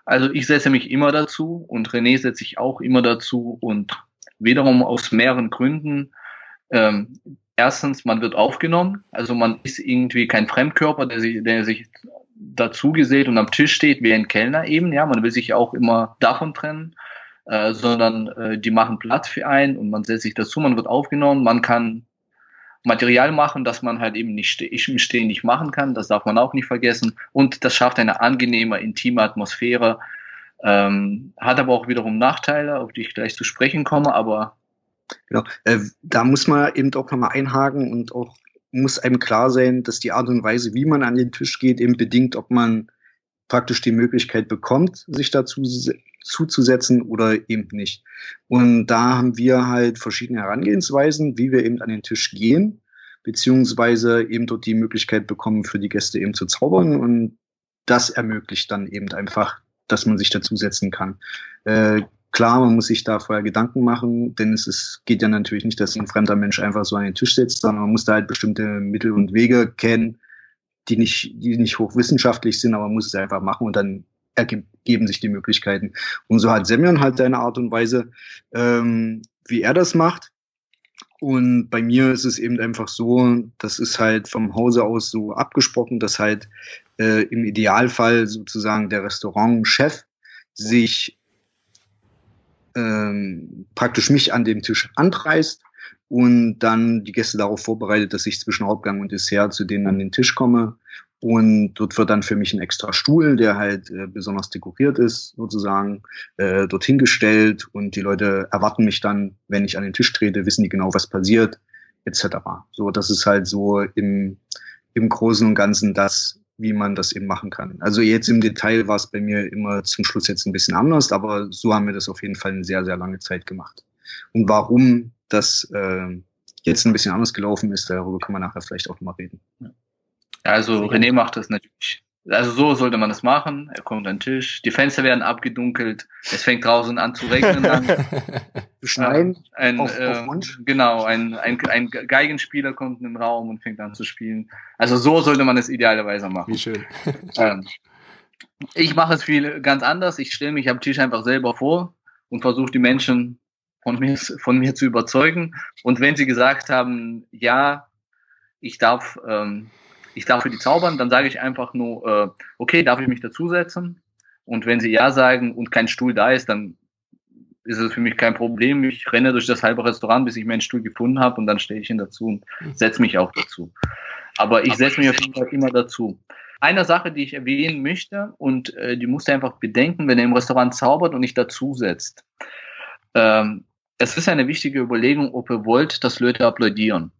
also ich setze mich immer dazu und René setzt sich auch immer dazu und wiederum aus mehreren Gründen. ähm, erstens, man wird aufgenommen, also man ist irgendwie kein Fremdkörper, der sich, der sich dazu gesät und am Tisch steht wie ein Kellner eben, ja, man will sich auch immer davon trennen, äh, sondern äh, die machen Platz für einen und man setzt sich dazu, man wird aufgenommen, man kann Material machen, das man halt eben nicht ich im Stehen nicht machen kann, das darf man auch nicht vergessen und das schafft eine angenehme, intime Atmosphäre, ähm, hat aber auch wiederum Nachteile, auf die ich gleich zu sprechen komme, aber Genau. Äh, da muss man eben auch nochmal einhaken und auch muss einem klar sein, dass die Art und Weise, wie man an den Tisch geht, eben bedingt, ob man praktisch die Möglichkeit bekommt, sich dazu zuzusetzen oder eben nicht. Und da haben wir halt verschiedene Herangehensweisen, wie wir eben an den Tisch gehen, beziehungsweise eben dort die Möglichkeit bekommen, für die Gäste eben zu zaubern. Und das ermöglicht dann eben einfach, dass man sich dazusetzen kann. Äh, Klar, man muss sich da vorher Gedanken machen, denn es ist, geht ja natürlich nicht, dass ein fremder Mensch einfach so an den Tisch sitzt, sondern man muss da halt bestimmte Mittel und Wege kennen, die nicht, die nicht hochwissenschaftlich sind, aber man muss es einfach machen und dann ergeben sich die Möglichkeiten. Und so hat Semyon halt seine Art und Weise, ähm, wie er das macht. Und bei mir ist es eben einfach so, das ist halt vom Hause aus so abgesprochen, dass halt äh, im Idealfall sozusagen der Restaurantchef sich ähm, praktisch mich an dem Tisch anpreist und dann die Gäste darauf vorbereitet, dass ich zwischen Hauptgang und Dessert zu denen an den Tisch komme. Und dort wird dann für mich ein extra Stuhl, der halt äh, besonders dekoriert ist, sozusagen, äh, dorthin gestellt. Und die Leute erwarten mich dann, wenn ich an den Tisch trete, wissen die genau, was passiert, etc. So, das ist halt so im, im Großen und Ganzen das, wie man das eben machen kann. Also jetzt im Detail war es bei mir immer zum Schluss jetzt ein bisschen anders, aber so haben wir das auf jeden Fall eine sehr, sehr lange Zeit gemacht. Und warum das äh, jetzt ein bisschen anders gelaufen ist, darüber kann man nachher vielleicht auch mal reden. Also René macht das natürlich also so sollte man es machen. Er kommt an den Tisch, die Fenster werden abgedunkelt, es fängt draußen an zu regnen. Dann. Schneien ein, auf, äh, auf Genau, ein, ein, ein Geigenspieler kommt in den Raum und fängt an zu spielen. Also so sollte man es idealerweise machen. Wie schön. Ähm, ich mache es viel ganz anders. Ich stelle mich am Tisch einfach selber vor und versuche die Menschen von mir, von mir zu überzeugen. Und wenn sie gesagt haben, ja, ich darf ähm, ich darf für die zaubern, dann sage ich einfach nur, äh, okay, darf ich mich dazusetzen? Und wenn sie ja sagen und kein Stuhl da ist, dann ist es für mich kein Problem. Ich renne durch das halbe Restaurant, bis ich meinen Stuhl gefunden habe und dann stehe ich ihn dazu und setze mich auch dazu. Aber ich setze mich auf jeden Fall immer dazu. Eine Sache, die ich erwähnen möchte und äh, die musst du einfach bedenken, wenn er im Restaurant zaubert und nicht dazusetzt. Ähm, es ist eine wichtige Überlegung, ob ihr wollt, dass Leute applaudieren.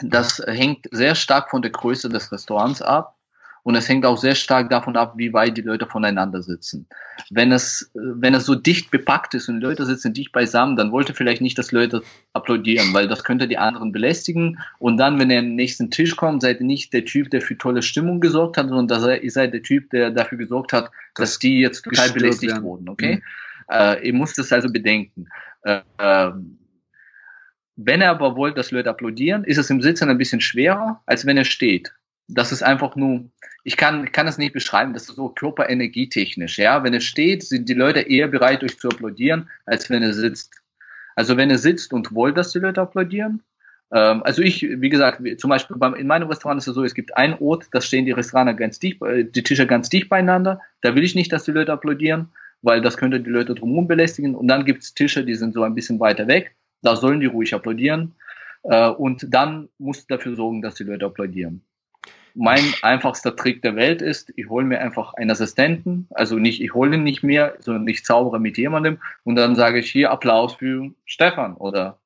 Das hängt sehr stark von der Größe des Restaurants ab. Und es hängt auch sehr stark davon ab, wie weit die Leute voneinander sitzen. Wenn es, wenn es so dicht bepackt ist und die Leute sitzen dicht beisammen, dann wollte vielleicht nicht, dass Leute applaudieren, weil das könnte die anderen belästigen. Und dann, wenn ihr den nächsten Tisch kommt, seid ihr nicht der Typ, der für tolle Stimmung gesorgt hat, sondern ihr seid der Typ, der dafür gesorgt hat, dass das die jetzt total belästigt werden. wurden. Okay? Mhm. Äh, ihr müsst es also bedenken. Äh, ähm, wenn er aber wollte, dass Leute applaudieren, ist es im Sitzen ein bisschen schwerer, als wenn er steht. Das ist einfach nur, ich kann, kann es nicht beschreiben, das ist so körperenergietechnisch, ja. Wenn er steht, sind die Leute eher bereit, euch zu applaudieren, als wenn er sitzt. Also wenn er sitzt und wollt, dass die Leute applaudieren, ähm, also ich, wie gesagt, zum Beispiel beim, in meinem Restaurant ist es so, es gibt einen Ort, da stehen die Restaurants ganz dicht, äh, die Tische ganz dicht beieinander, da will ich nicht, dass die Leute applaudieren, weil das könnte die Leute drumherum belästigen und dann gibt es Tische, die sind so ein bisschen weiter weg, da sollen die ruhig applaudieren. Äh, und dann musst du dafür sorgen, dass die Leute applaudieren. Mein einfachster Trick der Welt ist, ich hole mir einfach einen Assistenten, also nicht, ich hole ihn nicht mehr, sondern ich zaubere mit jemandem und dann sage ich hier Applaus für Stefan oder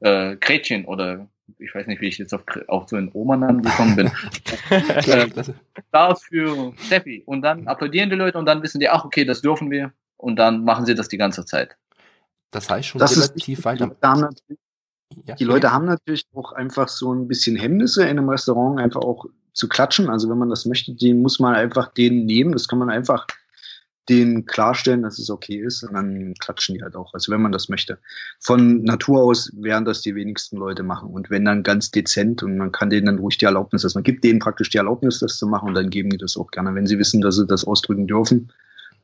äh, Gretchen oder ich weiß nicht, wie ich jetzt auf, auf so einen Oma-Namen gekommen bin. äh, Applaus für Steffi. Und dann applaudieren die Leute und dann wissen die, ach okay, das dürfen wir. Und dann machen sie das die ganze Zeit. Das heißt schon das relativ weiter. Ja, die Leute haben natürlich auch einfach so ein bisschen Hemmnisse in einem Restaurant einfach auch zu klatschen. Also wenn man das möchte, den muss man einfach den nehmen. Das kann man einfach den klarstellen, dass es okay ist und dann klatschen die halt auch. Also wenn man das möchte. Von Natur aus werden das die wenigsten Leute machen und wenn dann ganz dezent und man kann denen dann ruhig die Erlaubnis, dass man gibt denen praktisch die Erlaubnis, das zu machen und dann geben die das auch gerne, wenn sie wissen, dass sie das ausdrücken dürfen,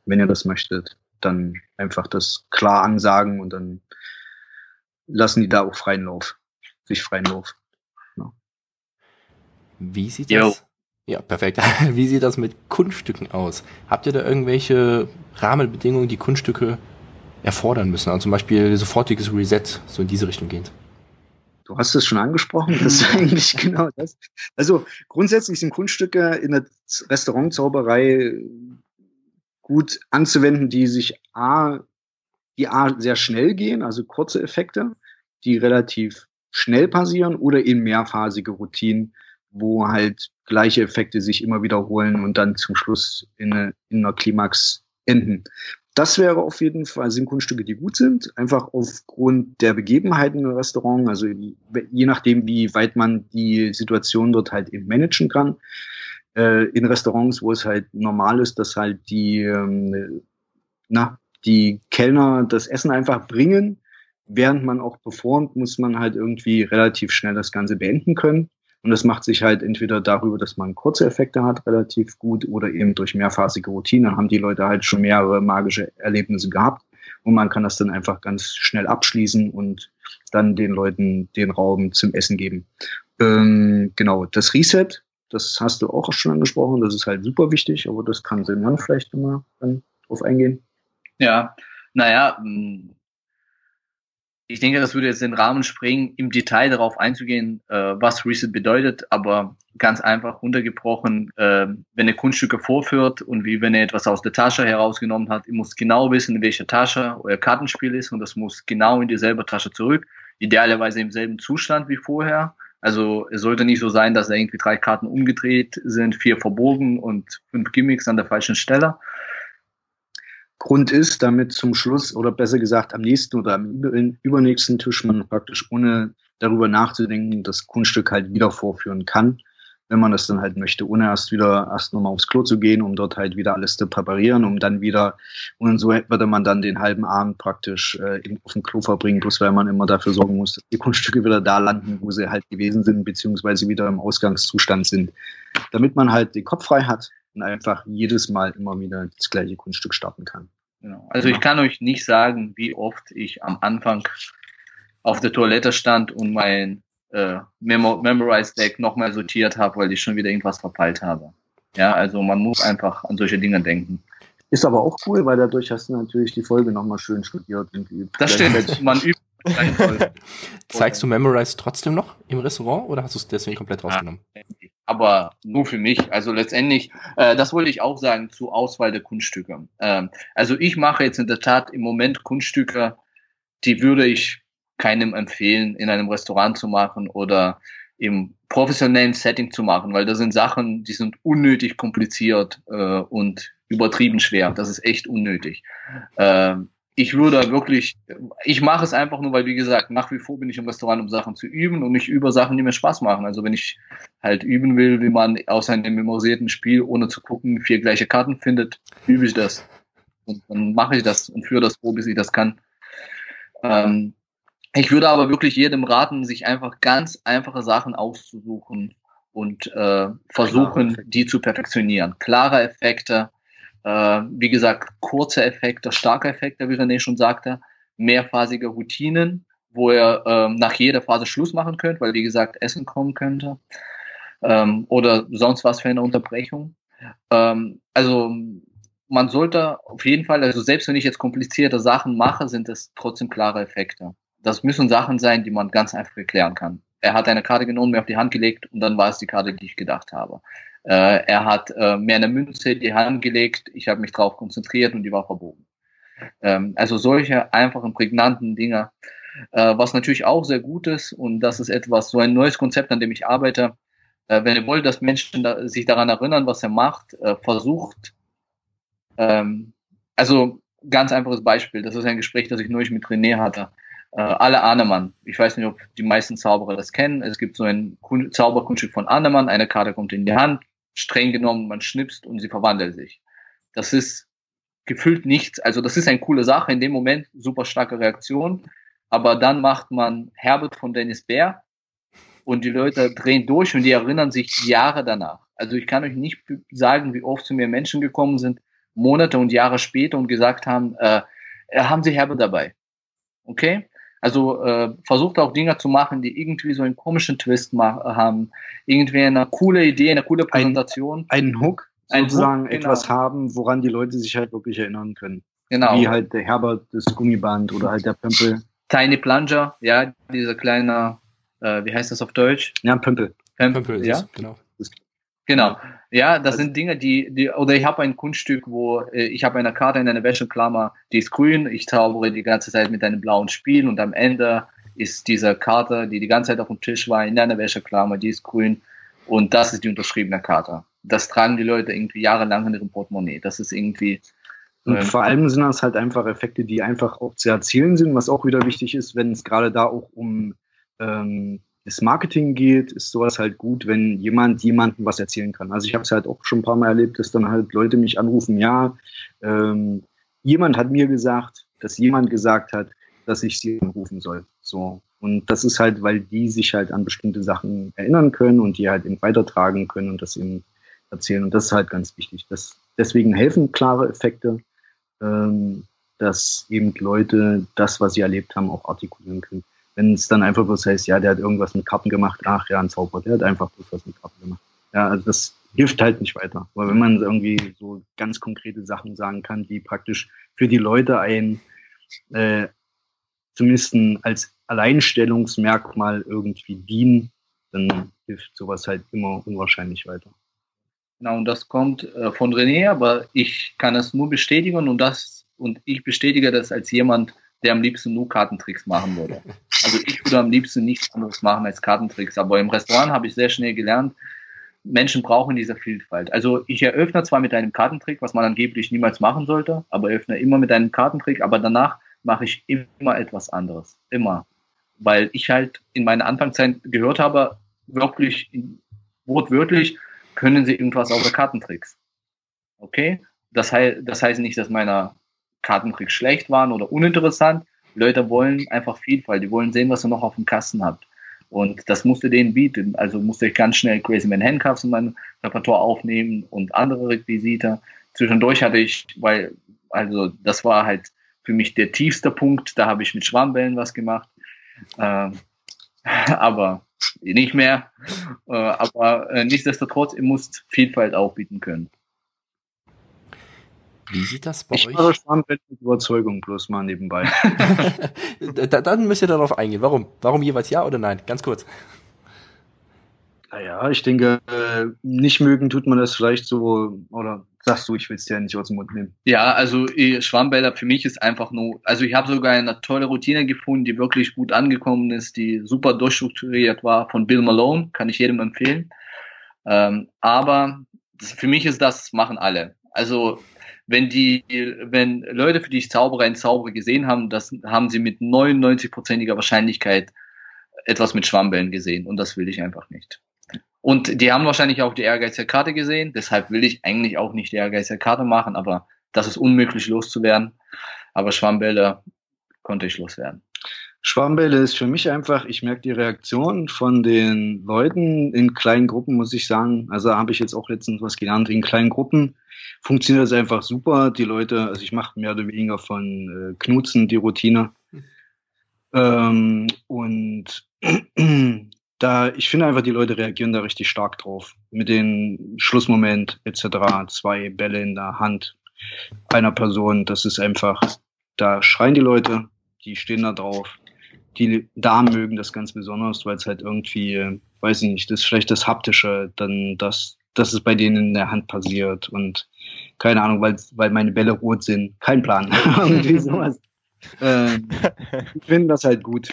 wenn ihr das möchtet dann einfach das klar ansagen und dann lassen die da auch freien Lauf. sich freien Wurf. Ja. Wie sieht Yo. das? Ja, perfekt. Wie sieht das mit Kunststücken aus? Habt ihr da irgendwelche Rahmenbedingungen, die Kunststücke erfordern müssen? Also zum Beispiel sofortiges Reset, so in diese Richtung gehend. Du hast es schon angesprochen, das ist eigentlich genau das. Also grundsätzlich sind Kunststücke in der Restaurantzauberei gut anzuwenden, die sich A, die A sehr schnell gehen, also kurze Effekte, die relativ schnell passieren oder in mehrphasige Routinen, wo halt gleiche Effekte sich immer wiederholen und dann zum Schluss in, eine, in einer Klimax enden. Das wäre auf jeden Fall, sind Kunststücke, die gut sind, einfach aufgrund der Begebenheiten im Restaurant, also je nachdem, wie weit man die Situation dort halt eben managen kann. Äh, in Restaurants, wo es halt normal ist, dass halt die, ähm, na, die Kellner das Essen einfach bringen, während man auch performt, muss man halt irgendwie relativ schnell das Ganze beenden können. Und das macht sich halt entweder darüber, dass man kurze Effekte hat, relativ gut, oder eben durch mehrphasige Routine haben die Leute halt schon mehrere magische Erlebnisse gehabt. Und man kann das dann einfach ganz schnell abschließen und dann den Leuten den Raum zum Essen geben. Ähm, genau, das Reset, das hast du auch schon angesprochen, das ist halt super wichtig, aber das kann Silman vielleicht immer dann drauf eingehen. Ja, naja, ich denke, das würde jetzt den Rahmen sprengen, im Detail darauf einzugehen, äh, was Reset bedeutet, aber ganz einfach runtergebrochen, äh, wenn er Kunststücke vorführt und wie wenn er etwas aus der Tasche herausgenommen hat, ihr muss genau wissen, in welcher Tasche euer Kartenspiel ist und das muss genau in dieselbe Tasche zurück, idealerweise im selben Zustand wie vorher. Also es sollte nicht so sein, dass da irgendwie drei Karten umgedreht sind, vier verbogen und fünf Gimmicks an der falschen Stelle, Grund ist, damit zum Schluss oder besser gesagt am nächsten oder am übernächsten Tisch man praktisch ohne darüber nachzudenken das Kunststück halt wieder vorführen kann, wenn man das dann halt möchte, ohne erst wieder erst nochmal aufs Klo zu gehen, um dort halt wieder alles zu präparieren, um dann wieder und so würde man dann den halben Abend praktisch äh, auf dem Klo verbringen, bloß weil man immer dafür sorgen muss, dass die Kunststücke wieder da landen, wo sie halt gewesen sind, beziehungsweise wieder im Ausgangszustand sind, damit man halt den Kopf frei hat und einfach jedes Mal immer wieder das gleiche Kunststück starten kann. Genau. Also ich kann euch nicht sagen, wie oft ich am Anfang auf der Toilette stand und mein äh, Memo Memorize Deck nochmal sortiert habe, weil ich schon wieder irgendwas verpeilt habe. Ja, also man muss einfach an solche Dinge denken. Ist aber auch cool, weil dadurch hast du natürlich die Folge nochmal schön studiert und geübt. Das stimmt, man übt. Zeigst du Memorize trotzdem noch im Restaurant oder hast du es deswegen komplett rausgenommen? aber nur für mich. Also letztendlich, äh, das wollte ich auch sagen zur Auswahl der Kunststücke. Ähm, also ich mache jetzt in der Tat im Moment Kunststücke, die würde ich keinem empfehlen, in einem Restaurant zu machen oder im professionellen Setting zu machen, weil das sind Sachen, die sind unnötig kompliziert äh, und übertrieben schwer. Das ist echt unnötig. Ähm, ich würde wirklich, ich mache es einfach nur, weil wie gesagt, nach wie vor bin ich im Restaurant, um Sachen zu üben und nicht über Sachen, die mir Spaß machen. Also wenn ich halt üben will, wie man aus einem memorisierten Spiel, ohne zu gucken, vier gleiche Karten findet, übe ich das. Und dann mache ich das und führe das vor, bis ich das kann. Ähm, ich würde aber wirklich jedem raten, sich einfach ganz einfache Sachen auszusuchen und äh, versuchen, die zu perfektionieren. Klare Effekte, äh, wie gesagt, kurze Effekte, starke Effekte, wie René schon sagte, mehrphasige Routinen, wo ihr ähm, nach jeder Phase Schluss machen könnt, weil wie gesagt Essen kommen könnte ähm, oder sonst was für eine Unterbrechung. Ähm, also man sollte auf jeden Fall, also selbst wenn ich jetzt komplizierte Sachen mache, sind es trotzdem klare Effekte. Das müssen Sachen sein, die man ganz einfach erklären kann. Er hat eine Karte genommen, mir auf die Hand gelegt und dann war es die Karte, die ich gedacht habe. Äh, er hat äh, mir eine Münze in die Hand gelegt, ich habe mich darauf konzentriert und die war verbogen. Ähm, also solche einfachen, prägnanten Dinge. Äh, was natürlich auch sehr gut ist, und das ist etwas, so ein neues Konzept, an dem ich arbeite. Äh, wenn ihr wollt, dass Menschen da, sich daran erinnern, was er macht, äh, versucht, ähm, also ganz einfaches Beispiel, das ist ein Gespräch, das ich neulich mit René hatte. Äh, alle Ahnemann. Ich weiß nicht, ob die meisten Zauberer das kennen. Es gibt so ein Zauberkunststück von Ahnemann. Eine Karte kommt in die Hand, streng genommen, man schnipst und sie verwandelt sich. Das ist gefühlt nichts. Also das ist eine coole Sache. In dem Moment super starke Reaktion. Aber dann macht man Herbert von Dennis Bär und die Leute drehen durch und die erinnern sich Jahre danach. Also ich kann euch nicht sagen, wie oft zu mir Menschen gekommen sind, Monate und Jahre später und gesagt haben, äh, haben Sie Herbert dabei? Okay? Also äh, versucht auch Dinge zu machen, die irgendwie so einen komischen Twist haben, irgendwie eine coole Idee, eine coole Präsentation. Ein, einen Hook, sozusagen Hook, genau. etwas haben, woran die Leute sich halt wirklich erinnern können. Genau. Wie halt der Herbert, das Gummiband oder halt der Pömpel. Tiny Plunger, ja, dieser kleine, äh, wie heißt das auf Deutsch? Ja, Pömpel. Pömpel, Pömpel ja. genau. Genau. Ja, das sind Dinge, die, die oder ich habe ein Kunststück, wo äh, ich habe eine Karte in einer Wäscheklammer, die ist grün, ich zaubere die ganze Zeit mit einem blauen Spiel und am Ende ist diese Karte, die die ganze Zeit auf dem Tisch war, in einer Wäscheklammer, die ist grün und das ist die unterschriebene Karte. Das tragen die Leute irgendwie jahrelang in ihrem Portemonnaie. Das ist irgendwie und ähm, vor allem sind das halt einfach Effekte, die einfach auch zu erzielen sind, was auch wieder wichtig ist, wenn es gerade da auch um ähm, das Marketing geht, ist sowas halt gut, wenn jemand jemandem was erzählen kann. Also ich habe es halt auch schon ein paar Mal erlebt, dass dann halt Leute mich anrufen, ja, ähm, jemand hat mir gesagt, dass jemand gesagt hat, dass ich sie anrufen soll. So. Und das ist halt, weil die sich halt an bestimmte Sachen erinnern können und die halt eben weitertragen können und das eben erzählen. Und das ist halt ganz wichtig. Das, deswegen helfen klare Effekte, ähm, dass eben Leute das, was sie erlebt haben, auch artikulieren können. Wenn es dann einfach bloß heißt, ja, der hat irgendwas mit Karten gemacht, ach ja, ein Zauberer, der hat einfach bloß was mit Karten gemacht. Ja, also das hilft halt nicht weiter. Weil wenn man irgendwie so ganz konkrete Sachen sagen kann, die praktisch für die Leute ein äh, zumindest als Alleinstellungsmerkmal irgendwie dienen, dann hilft sowas halt immer unwahrscheinlich weiter. Genau, und das kommt äh, von René, aber ich kann es nur bestätigen und das und ich bestätige das als jemand, der am liebsten nur Kartentricks machen würde. Also ich würde am liebsten nichts anderes machen als Kartentricks. Aber im Restaurant habe ich sehr schnell gelernt, Menschen brauchen diese Vielfalt. Also ich eröffne zwar mit einem Kartentrick, was man angeblich niemals machen sollte, aber eröffne immer mit einem Kartentrick, aber danach mache ich immer etwas anderes. Immer. Weil ich halt in meiner Anfangszeit gehört habe, wirklich wortwörtlich, können sie irgendwas außer Kartentricks. Okay? Das, heißt, das heißt nicht, dass meine Kartentricks schlecht waren oder uninteressant. Leute wollen einfach Vielfalt, die wollen sehen, was ihr noch auf dem Kasten habt. Und das musste denen bieten. Also musste ich ganz schnell Crazy Man Handcuffs in mein Repertoire aufnehmen und andere Requisite. Zwischendurch hatte ich, weil, also das war halt für mich der tiefste Punkt. Da habe ich mit Schwarmbällen was gemacht. Ähm, aber nicht mehr. Äh, aber äh, nichtsdestotrotz, ihr müsst Vielfalt auch bieten können. Wie sieht das bei ich euch? Ich war gespannt mit Überzeugung bloß mal nebenbei. dann müsst ihr darauf eingehen. Warum? Warum jeweils ja oder nein? Ganz kurz. Naja, ich denke, äh, nicht mögen tut man das vielleicht so, oder sagst du, ich will es dir nicht aus dem Mund nehmen. Ja, also Schwammbäder für mich ist einfach nur, also ich habe sogar eine tolle Routine gefunden, die wirklich gut angekommen ist, die super durchstrukturiert war von Bill Malone, kann ich jedem empfehlen. Ähm, aber das, für mich ist das, machen alle. Also wenn die, wenn Leute, für die ich Zauberer einen Zauberer gesehen haben, das haben sie mit 99-prozentiger Wahrscheinlichkeit etwas mit Schwammbällen gesehen und das will ich einfach nicht. Und die haben wahrscheinlich auch die ehrgeizige Karte gesehen, deshalb will ich eigentlich auch nicht die ehrgeizige Karte machen, aber das ist unmöglich loszuwerden. Aber Schwammbälle konnte ich loswerden. Schwammbälle ist für mich einfach, ich merke die Reaktion von den Leuten in kleinen Gruppen, muss ich sagen. Also habe ich jetzt auch letztens was gelernt. In kleinen Gruppen funktioniert das einfach super. Die Leute, also ich mache mehr oder weniger von äh, Knutzen die Routine. Ähm, und da, ich finde einfach, die Leute reagieren da richtig stark drauf. Mit dem Schlussmoment etc. Zwei Bälle in der Hand einer Person. Das ist einfach, da schreien die Leute, die stehen da drauf die Damen mögen das ganz besonders, weil es halt irgendwie, weiß ich nicht, das ist vielleicht das Haptische, dann das, dass es bei denen in der Hand passiert und keine Ahnung, weil, weil meine Bälle rot sind. Kein Plan. irgendwie sowas. Äh, ich finde das halt gut.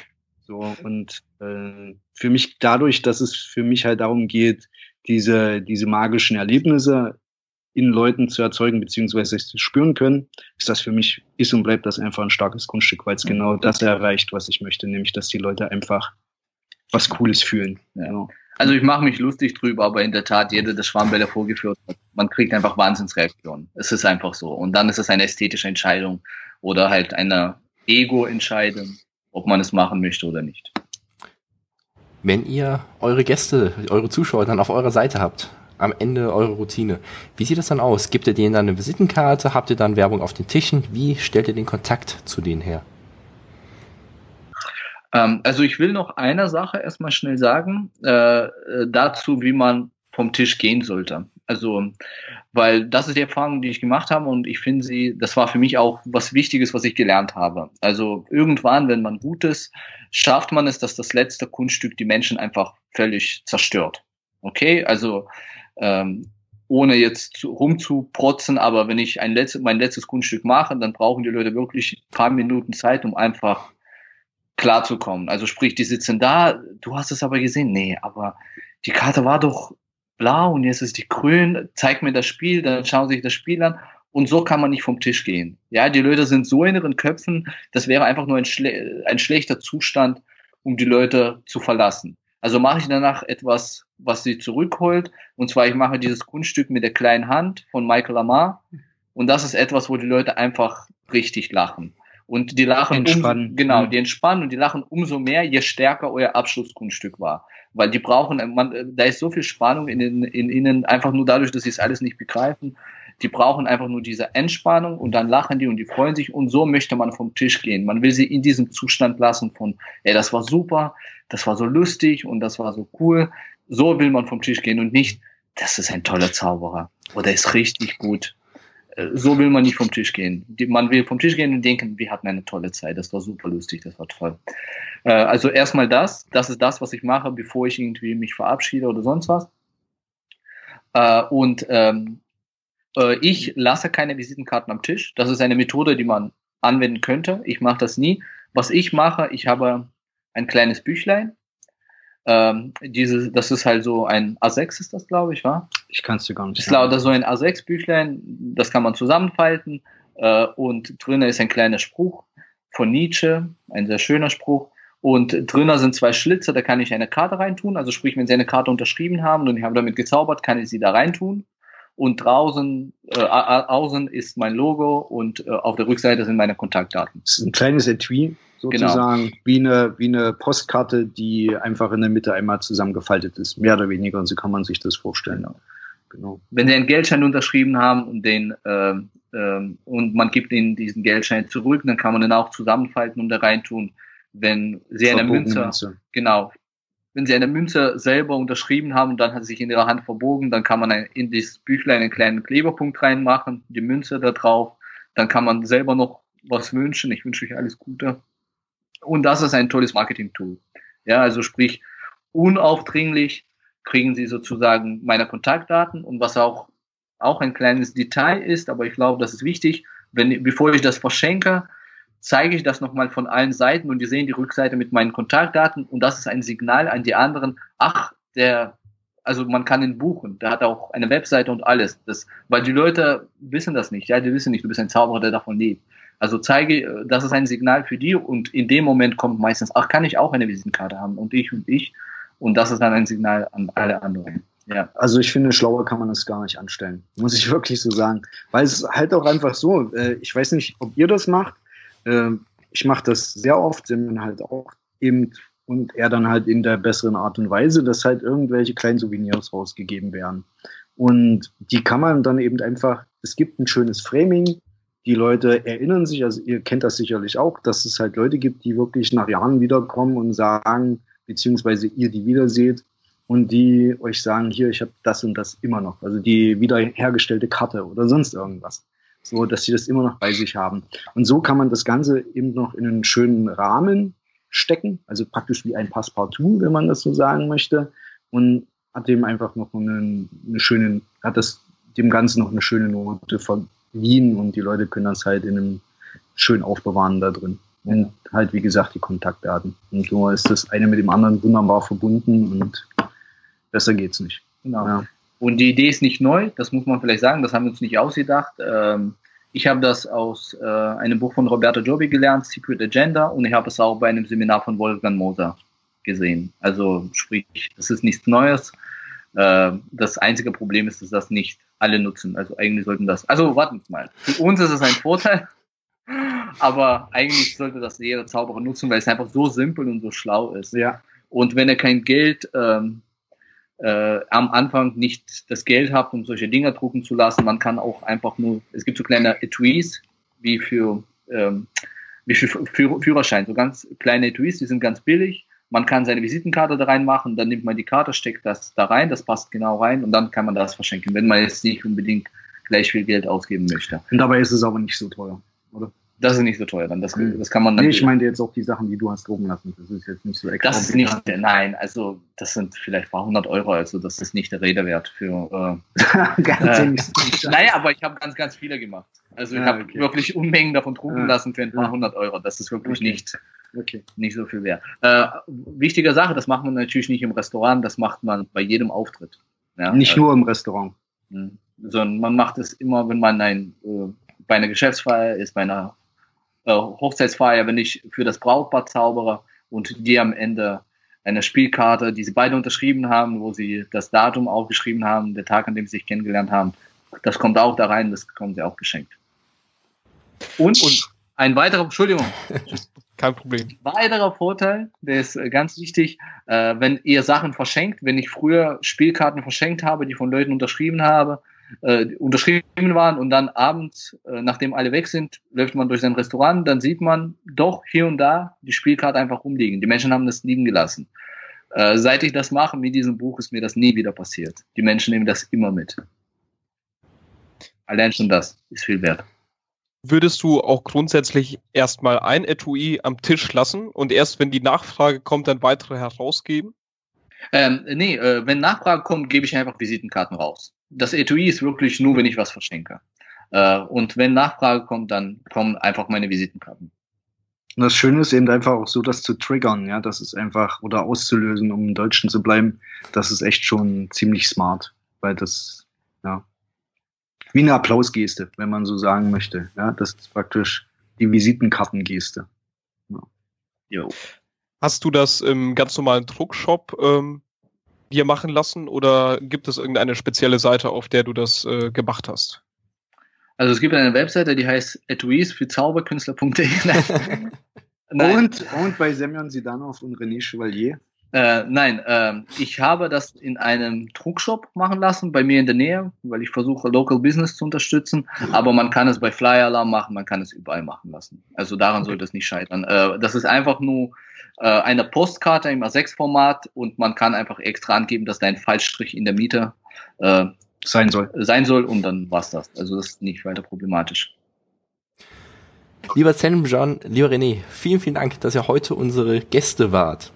So, und äh, für mich dadurch, dass es für mich halt darum geht, diese, diese magischen Erlebnisse in Leuten zu erzeugen, beziehungsweise zu spüren können, ist das für mich, ist und bleibt das einfach ein starkes Kunststück, weil es genau das erreicht, was ich möchte, nämlich, dass die Leute einfach was Cooles fühlen. Ja. Genau. Also ich mache mich lustig drüber, aber in der Tat, jeder das Schwarmbälle vorgeführt hat, man kriegt einfach Wahnsinnsreaktionen. Es ist einfach so. Und dann ist es eine ästhetische Entscheidung oder halt eine Ego-Entscheidung, ob man es machen möchte oder nicht. Wenn ihr eure Gäste, eure Zuschauer dann auf eurer Seite habt, am Ende eure Routine. Wie sieht das dann aus? Gibt ihr denen dann eine Visitenkarte? Habt ihr dann Werbung auf den Tischen? Wie stellt ihr den Kontakt zu denen her? Ähm, also ich will noch eine Sache erstmal schnell sagen, äh, äh, dazu, wie man vom Tisch gehen sollte. Also, weil das ist die Erfahrung, die ich gemacht habe und ich finde sie, das war für mich auch was Wichtiges, was ich gelernt habe. Also irgendwann, wenn man gut ist, schafft man es, dass das letzte Kunststück die Menschen einfach völlig zerstört. Okay, also ähm, ohne jetzt zu, rumzuprotzen, aber wenn ich ein letztes, mein letztes Kunststück mache, dann brauchen die Leute wirklich ein paar Minuten Zeit, um einfach klarzukommen. Also sprich, die sitzen da, du hast es aber gesehen, nee, aber die Karte war doch blau und jetzt ist die grün, zeig mir das Spiel, dann schauen sie sich das Spiel an und so kann man nicht vom Tisch gehen. Ja, die Leute sind so in ihren Köpfen, das wäre einfach nur ein, schle ein schlechter Zustand, um die Leute zu verlassen. Also mache ich danach etwas, was sie zurückholt. Und zwar, ich mache dieses Kunststück mit der kleinen Hand von Michael Lamar. Und das ist etwas, wo die Leute einfach richtig lachen. Und die lachen entspannen. Um, genau, die entspannen und die lachen umso mehr, je stärker euer Abschlusskunststück war. Weil die brauchen, man, da ist so viel Spannung in, in, in ihnen, einfach nur dadurch, dass sie es alles nicht begreifen. Die brauchen einfach nur diese Entspannung und dann lachen die und die freuen sich und so möchte man vom Tisch gehen. Man will sie in diesem Zustand lassen von, ey, das war super, das war so lustig und das war so cool. So will man vom Tisch gehen und nicht, das ist ein toller Zauberer oder ist richtig gut. Äh, so will man nicht vom Tisch gehen. Man will vom Tisch gehen und denken, wir hatten eine tolle Zeit, das war super lustig, das war toll. Äh, also erstmal das, das ist das, was ich mache, bevor ich irgendwie mich verabschiede oder sonst was. Äh, und ähm, äh, ich lasse keine Visitenkarten am Tisch. Das ist eine Methode, die man anwenden könnte. Ich mache das nie. Was ich mache, ich habe ein kleines Büchlein. Ähm, diese, das ist halt so ein A6 ist das, glaube ich, war? Ich kann es dir gar nicht sagen. Das ist so ein A6-Büchlein, das kann man zusammenfalten äh, und drinnen ist ein kleiner Spruch von Nietzsche, ein sehr schöner Spruch. Und drinnen sind zwei Schlitze, da kann ich eine Karte reintun. Also sprich, wenn Sie eine Karte unterschrieben haben und ich habe damit gezaubert, kann ich sie da reintun und draußen äh, außen ist mein Logo und äh, auf der Rückseite sind meine Kontaktdaten. Das ist ein kleines Etui sozusagen, genau. wie, eine, wie eine Postkarte, die einfach in der Mitte einmal zusammengefaltet ist, mehr oder weniger, und so kann man sich das vorstellen. Genau. genau. Wenn Sie einen Geldschein unterschrieben haben und den äh, äh, und man gibt Ihnen diesen Geldschein zurück, dann kann man den auch zusammenfalten und da reintun. Wenn Sie eine Münze, Münze, genau, wenn sie eine Münze selber unterschrieben haben und dann hat sie sich in ihrer Hand verbogen, dann kann man in dieses Büchlein einen kleinen Kleberpunkt reinmachen, die Münze da drauf, dann kann man selber noch was wünschen. Ich wünsche euch alles Gute. Und das ist ein tolles Marketing-Tool. Ja, also sprich, unaufdringlich kriegen sie sozusagen meine Kontaktdaten und was auch, auch ein kleines Detail ist, aber ich glaube, das ist wichtig, wenn, bevor ich das verschenke, zeige ich das nochmal von allen Seiten und die sehen die Rückseite mit meinen Kontaktdaten und das ist ein Signal an die anderen, ach, der, also man kann ihn buchen, der hat auch eine Webseite und alles, das, weil die Leute wissen das nicht, ja, die wissen nicht, du bist ein Zauberer, der davon lebt. Also zeige, das ist ein Signal für die und in dem Moment kommt meistens, ach, kann ich auch eine Visitenkarte haben und ich und ich und das ist dann ein Signal an alle anderen. Ja. Also ich finde, schlauer kann man das gar nicht anstellen, muss ich wirklich so sagen. Weil es halt auch einfach so, äh, ich weiß nicht, ob ihr das macht, ich mache das sehr oft, sind halt auch eben und er dann halt in der besseren Art und Weise, dass halt irgendwelche kleinen Souvenirs rausgegeben werden. Und die kann man dann eben einfach, es gibt ein schönes Framing, die Leute erinnern sich, also ihr kennt das sicherlich auch, dass es halt Leute gibt, die wirklich nach Jahren wiederkommen und sagen, beziehungsweise ihr die wiederseht und die euch sagen, hier, ich habe das und das immer noch, also die wiederhergestellte Karte oder sonst irgendwas so dass sie das immer noch bei sich haben. Und so kann man das Ganze eben noch in einen schönen Rahmen stecken, also praktisch wie ein Passepartout, wenn man das so sagen möchte, und hat dem einfach noch eine, eine schöne, hat das dem Ganzen noch eine schöne Note verliehen und die Leute können das halt in einem schön aufbewahren da drin. Und halt, wie gesagt, die Kontaktdaten. Und so ist das eine mit dem anderen wunderbar verbunden und besser geht's nicht. Genau. Ja. Und die Idee ist nicht neu, das muss man vielleicht sagen, das haben wir uns nicht ausgedacht. Ähm, ich habe das aus äh, einem Buch von Roberto Jobi gelernt, Secret Agenda, und ich habe es auch bei einem Seminar von Wolfgang Moser gesehen. Also sprich, das ist nichts Neues. Äh, das einzige Problem ist, dass das nicht alle nutzen. Also eigentlich sollten das. Also warten Sie mal. Für uns ist es ein Vorteil, aber eigentlich sollte das jeder Zauberer nutzen, weil es einfach so simpel und so schlau ist. Ja. Und wenn er kein Geld ähm, äh, am Anfang nicht das Geld habt, um solche Dinger drucken zu lassen. Man kann auch einfach nur, es gibt so kleine Etuis, wie für ähm, wie Führ Führerschein, so ganz kleine Etuis, die sind ganz billig. Man kann seine Visitenkarte da reinmachen, dann nimmt man die Karte, steckt das da rein, das passt genau rein und dann kann man das verschenken, wenn man jetzt nicht unbedingt gleich viel Geld ausgeben möchte. Und dabei ist es aber nicht so teuer, oder? Das ist nicht so teuer dann. Das, das kann man dann. Nee, ich meinte jetzt auch die Sachen, die du hast drucken lassen. Das ist jetzt nicht so extra. Das ist nicht, nein, also das sind vielleicht ein paar hundert Euro, also das ist nicht der Rede wert für. Äh, ganz äh, naja, aber ich habe ganz, ganz viele gemacht. Also ich Ah, habe okay. wirklich Unmengen davon drucken Ah. lassen für ein paar Ah. hundert Euro. Das ist wirklich Okay. nicht, Okay. nicht so viel wert. Äh, wichtige Sache, das macht man natürlich nicht im Restaurant, das macht man bei jedem Auftritt. Ja, Nicht äh, nur im Restaurant. mh. sondern man macht es immer, wenn man ein, äh, bei einer Geschäftsfeier ist, bei einer äh, Hochzeitsfeier, wenn ich für das Brautpaar zaubere und die am Ende eine Spielkarte, die sie beide unterschrieben haben, wo sie das Datum aufgeschrieben haben, der Tag, an dem sie sich kennengelernt haben, das kommt auch da rein, das bekommen sie auch geschenkt. Und, Und- ein weiterer, Entschuldigung, Kein Problem. weiterer Vorteil, der ist äh, ganz wichtig, äh, wenn ihr Sachen verschenkt, wenn ich früher Spielkarten verschenkt habe, die von Leuten unterschrieben habe, äh, unterschrieben waren und dann abends, äh, nachdem alle weg sind, läuft man durch sein Restaurant, dann sieht man doch hier und da die Spielkarte einfach rumliegen. Die Menschen haben das liegen gelassen. Äh, seit ich das mache mit diesem Buch, ist mir das nie wieder passiert. Die Menschen nehmen das immer mit. Allein schon das ist viel wert. Würdest du auch grundsätzlich erstmal ein Etui am Tisch lassen und erst wenn die Nachfrage kommt, dann weitere herausgeben? Ähm, nee, äh, wenn Nachfrage kommt, gebe ich einfach Visitenkarten raus. Das Etui ist wirklich nur, wenn ich was verschenke. Äh, und wenn Nachfrage kommt, dann kommen einfach meine Visitenkarten. Und das Schöne ist eben einfach auch so, das zu triggern, ja, das ist einfach, oder auszulösen, um im Deutschen zu bleiben, das ist echt schon ziemlich smart, weil das, ja, wie eine Applausgeste, wenn man so sagen möchte, ja, das ist praktisch die Visitenkartengeste. Jo. Hast du das im ganz normalen Druckshop ähm, dir machen lassen oder gibt es irgendeine spezielle Seite, auf der du das äh, gemacht hast? Also es gibt eine Webseite, die heißt etuis für Zauberkünstler.de. Und, und bei Semyon Sidanov und René Chevalier. Äh, nein, ähm, ich habe das in einem Druckshop machen lassen, bei mir in der Nähe, weil ich versuche, Local Business zu unterstützen. Aber man kann es bei Flyer Alarm machen, man kann es überall machen lassen. Also daran sollte es nicht scheitern. Äh, das ist einfach nur äh, eine Postkarte im A6-Format und man kann einfach extra angeben, dass da ein Fallstrich in der Miete äh, Sein soll. sein soll und dann war's das. Also das ist nicht weiter problematisch. Lieber Zen John, lieber René, vielen, vielen Dank, dass ihr heute unsere Gäste wart.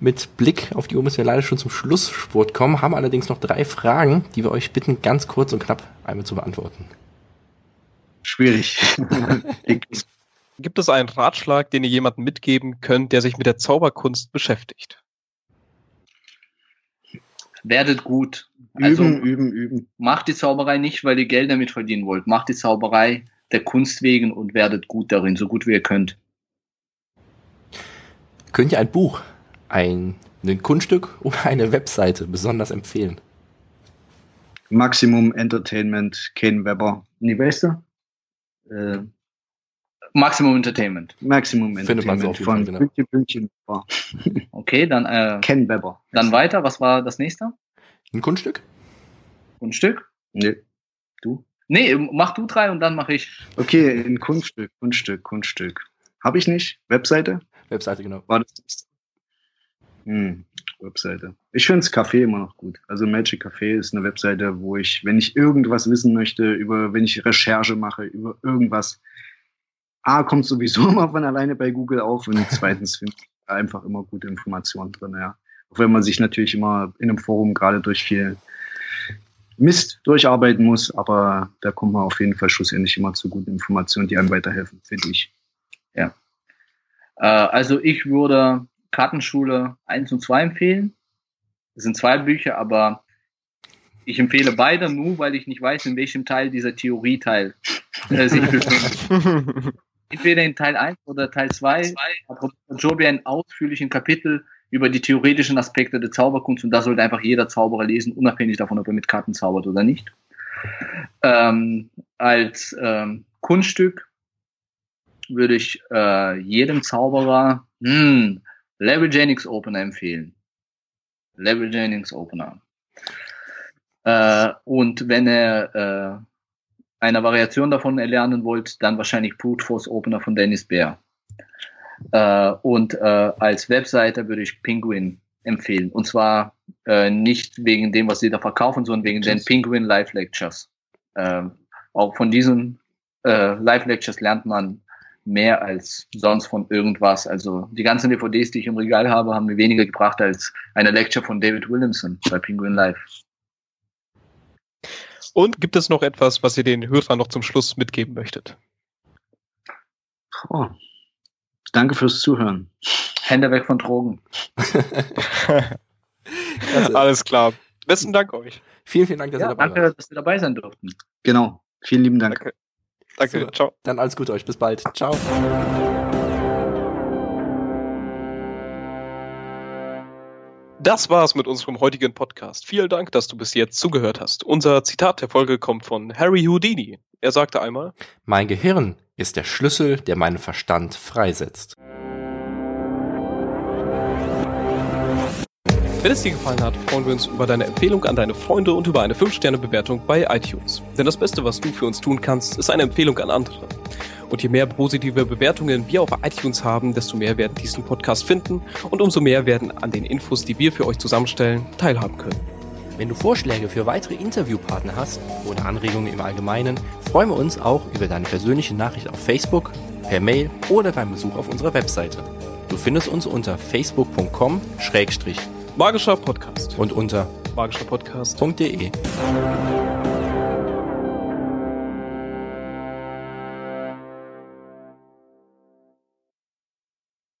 Mit Blick auf die Uhr müssen wir leider schon zum Schlusssport kommen, haben allerdings noch drei Fragen, die wir euch bitten, ganz kurz und knapp einmal zu beantworten. Schwierig. Gibt es einen Ratschlag, den ihr jemandem mitgeben könnt, der sich mit der Zauberkunst beschäftigt? Werdet gut. Also üben, üben, üben. macht die Zauberei nicht, weil ihr Geld damit verdienen wollt. Macht die Zauberei der Kunst wegen und werdet gut darin, so gut wie ihr könnt. Könnt ihr ein Buch, ein, ein Kunststück oder eine Webseite besonders empfehlen? Maximum Entertainment, Ken Webber. Nee, weißt du? Äh, Maximum Entertainment. Maximum Findet man so Entertainment auf jeden von Fall, genau. Pünktchen. Okay, dann, äh, Ken Webber. dann weiter. Was war das nächste? Ein Kunststück? Ein Stück? Nee. Nee, mach du drei und dann mache ich. Okay, ein Kunststück, Kunststück, Kunststück. Habe ich nicht. Webseite? Webseite, genau. War das? Hm, Webseite. Ich finde das Café immer noch gut. Also Magic Café ist eine Webseite, wo ich, wenn ich irgendwas wissen möchte, über, wenn ich Recherche mache, über irgendwas, A, kommt sowieso immer von alleine bei Google auf und zweitens finde ich da einfach immer gute Informationen drin, ja. Auch wenn man sich natürlich immer in einem Forum gerade durch viel Mist durcharbeiten muss, aber da kommt man auf jeden Fall schlussendlich immer zu guten Informationen, die einem weiterhelfen, finde ich. Äh, also ich würde Kartenschule 1 und 2 empfehlen. Das sind zwei Bücher, aber ich empfehle beide nur, weil ich nicht weiß, in welchem Teil dieser Theorieteil äh, sich befindet. Entweder in Teil 1 oder Teil 2 hat Robert Joby einen ausführlichen Kapitel über die theoretischen Aspekte der Zauberkunst und da sollte einfach jeder Zauberer lesen, unabhängig davon, ob er mit Karten zaubert oder nicht. Ähm, als ähm, Kunststück würde ich äh, jedem Zauberer hm, Level Jennings Opener empfehlen. Level Jennings Opener. Äh, und wenn er äh, eine Variation davon erlernen wollt, dann wahrscheinlich Brute Force Opener von Dennis Bear. Äh, und äh, als Webseite würde ich Penguin empfehlen. Und zwar äh, nicht wegen dem, was sie da verkaufen, sondern wegen den Penguin Live Lectures. Ähm, auch von diesen äh, Live Lectures lernt man mehr als sonst von irgendwas. Also die ganzen DVDs, die ich im Regal habe, haben mir weniger gebracht als eine Lecture von David Williamson bei Penguin Live. Und gibt es noch etwas, was ihr den Hörern noch zum Schluss mitgeben möchtet? Oh. Danke fürs Zuhören. Hände weg von Drogen. Alles klar. Besten Dank euch. Vielen, vielen Dank, dass Ja, ihr dabei danke, wart. dass wir dabei sein durften. Genau. Vielen lieben Dank. Danke. Danke. Super. Ciao. Dann alles Gute euch. Bis bald. Ciao. Das war's mit unserem heutigen Podcast. Vielen Dank, dass du bis jetzt zugehört hast. Unser Zitat der Folge kommt von Harry Houdini. Er sagte einmal, Mein Gehirn ist der Schlüssel, der meinen Verstand freisetzt. Wenn es dir gefallen hat, freuen wir uns über deine Empfehlung an deine Freunde und über eine 5-Sterne-Bewertung bei iTunes. Denn das Beste, was du für uns tun kannst, ist eine Empfehlung an andere. Und je mehr positive Bewertungen wir auf iTunes haben, desto mehr werden diesen Podcast finden und umso mehr werden an den Infos, die wir für euch zusammenstellen, teilhaben können. Wenn du Vorschläge für weitere Interviewpartner hast oder Anregungen im Allgemeinen, freuen wir uns auch über deine persönliche Nachricht auf Facebook, per Mail oder beim Besuch auf unserer Webseite. Du findest uns unter facebook.com-und Magischer Podcast. unter Magischer Podcast. .de.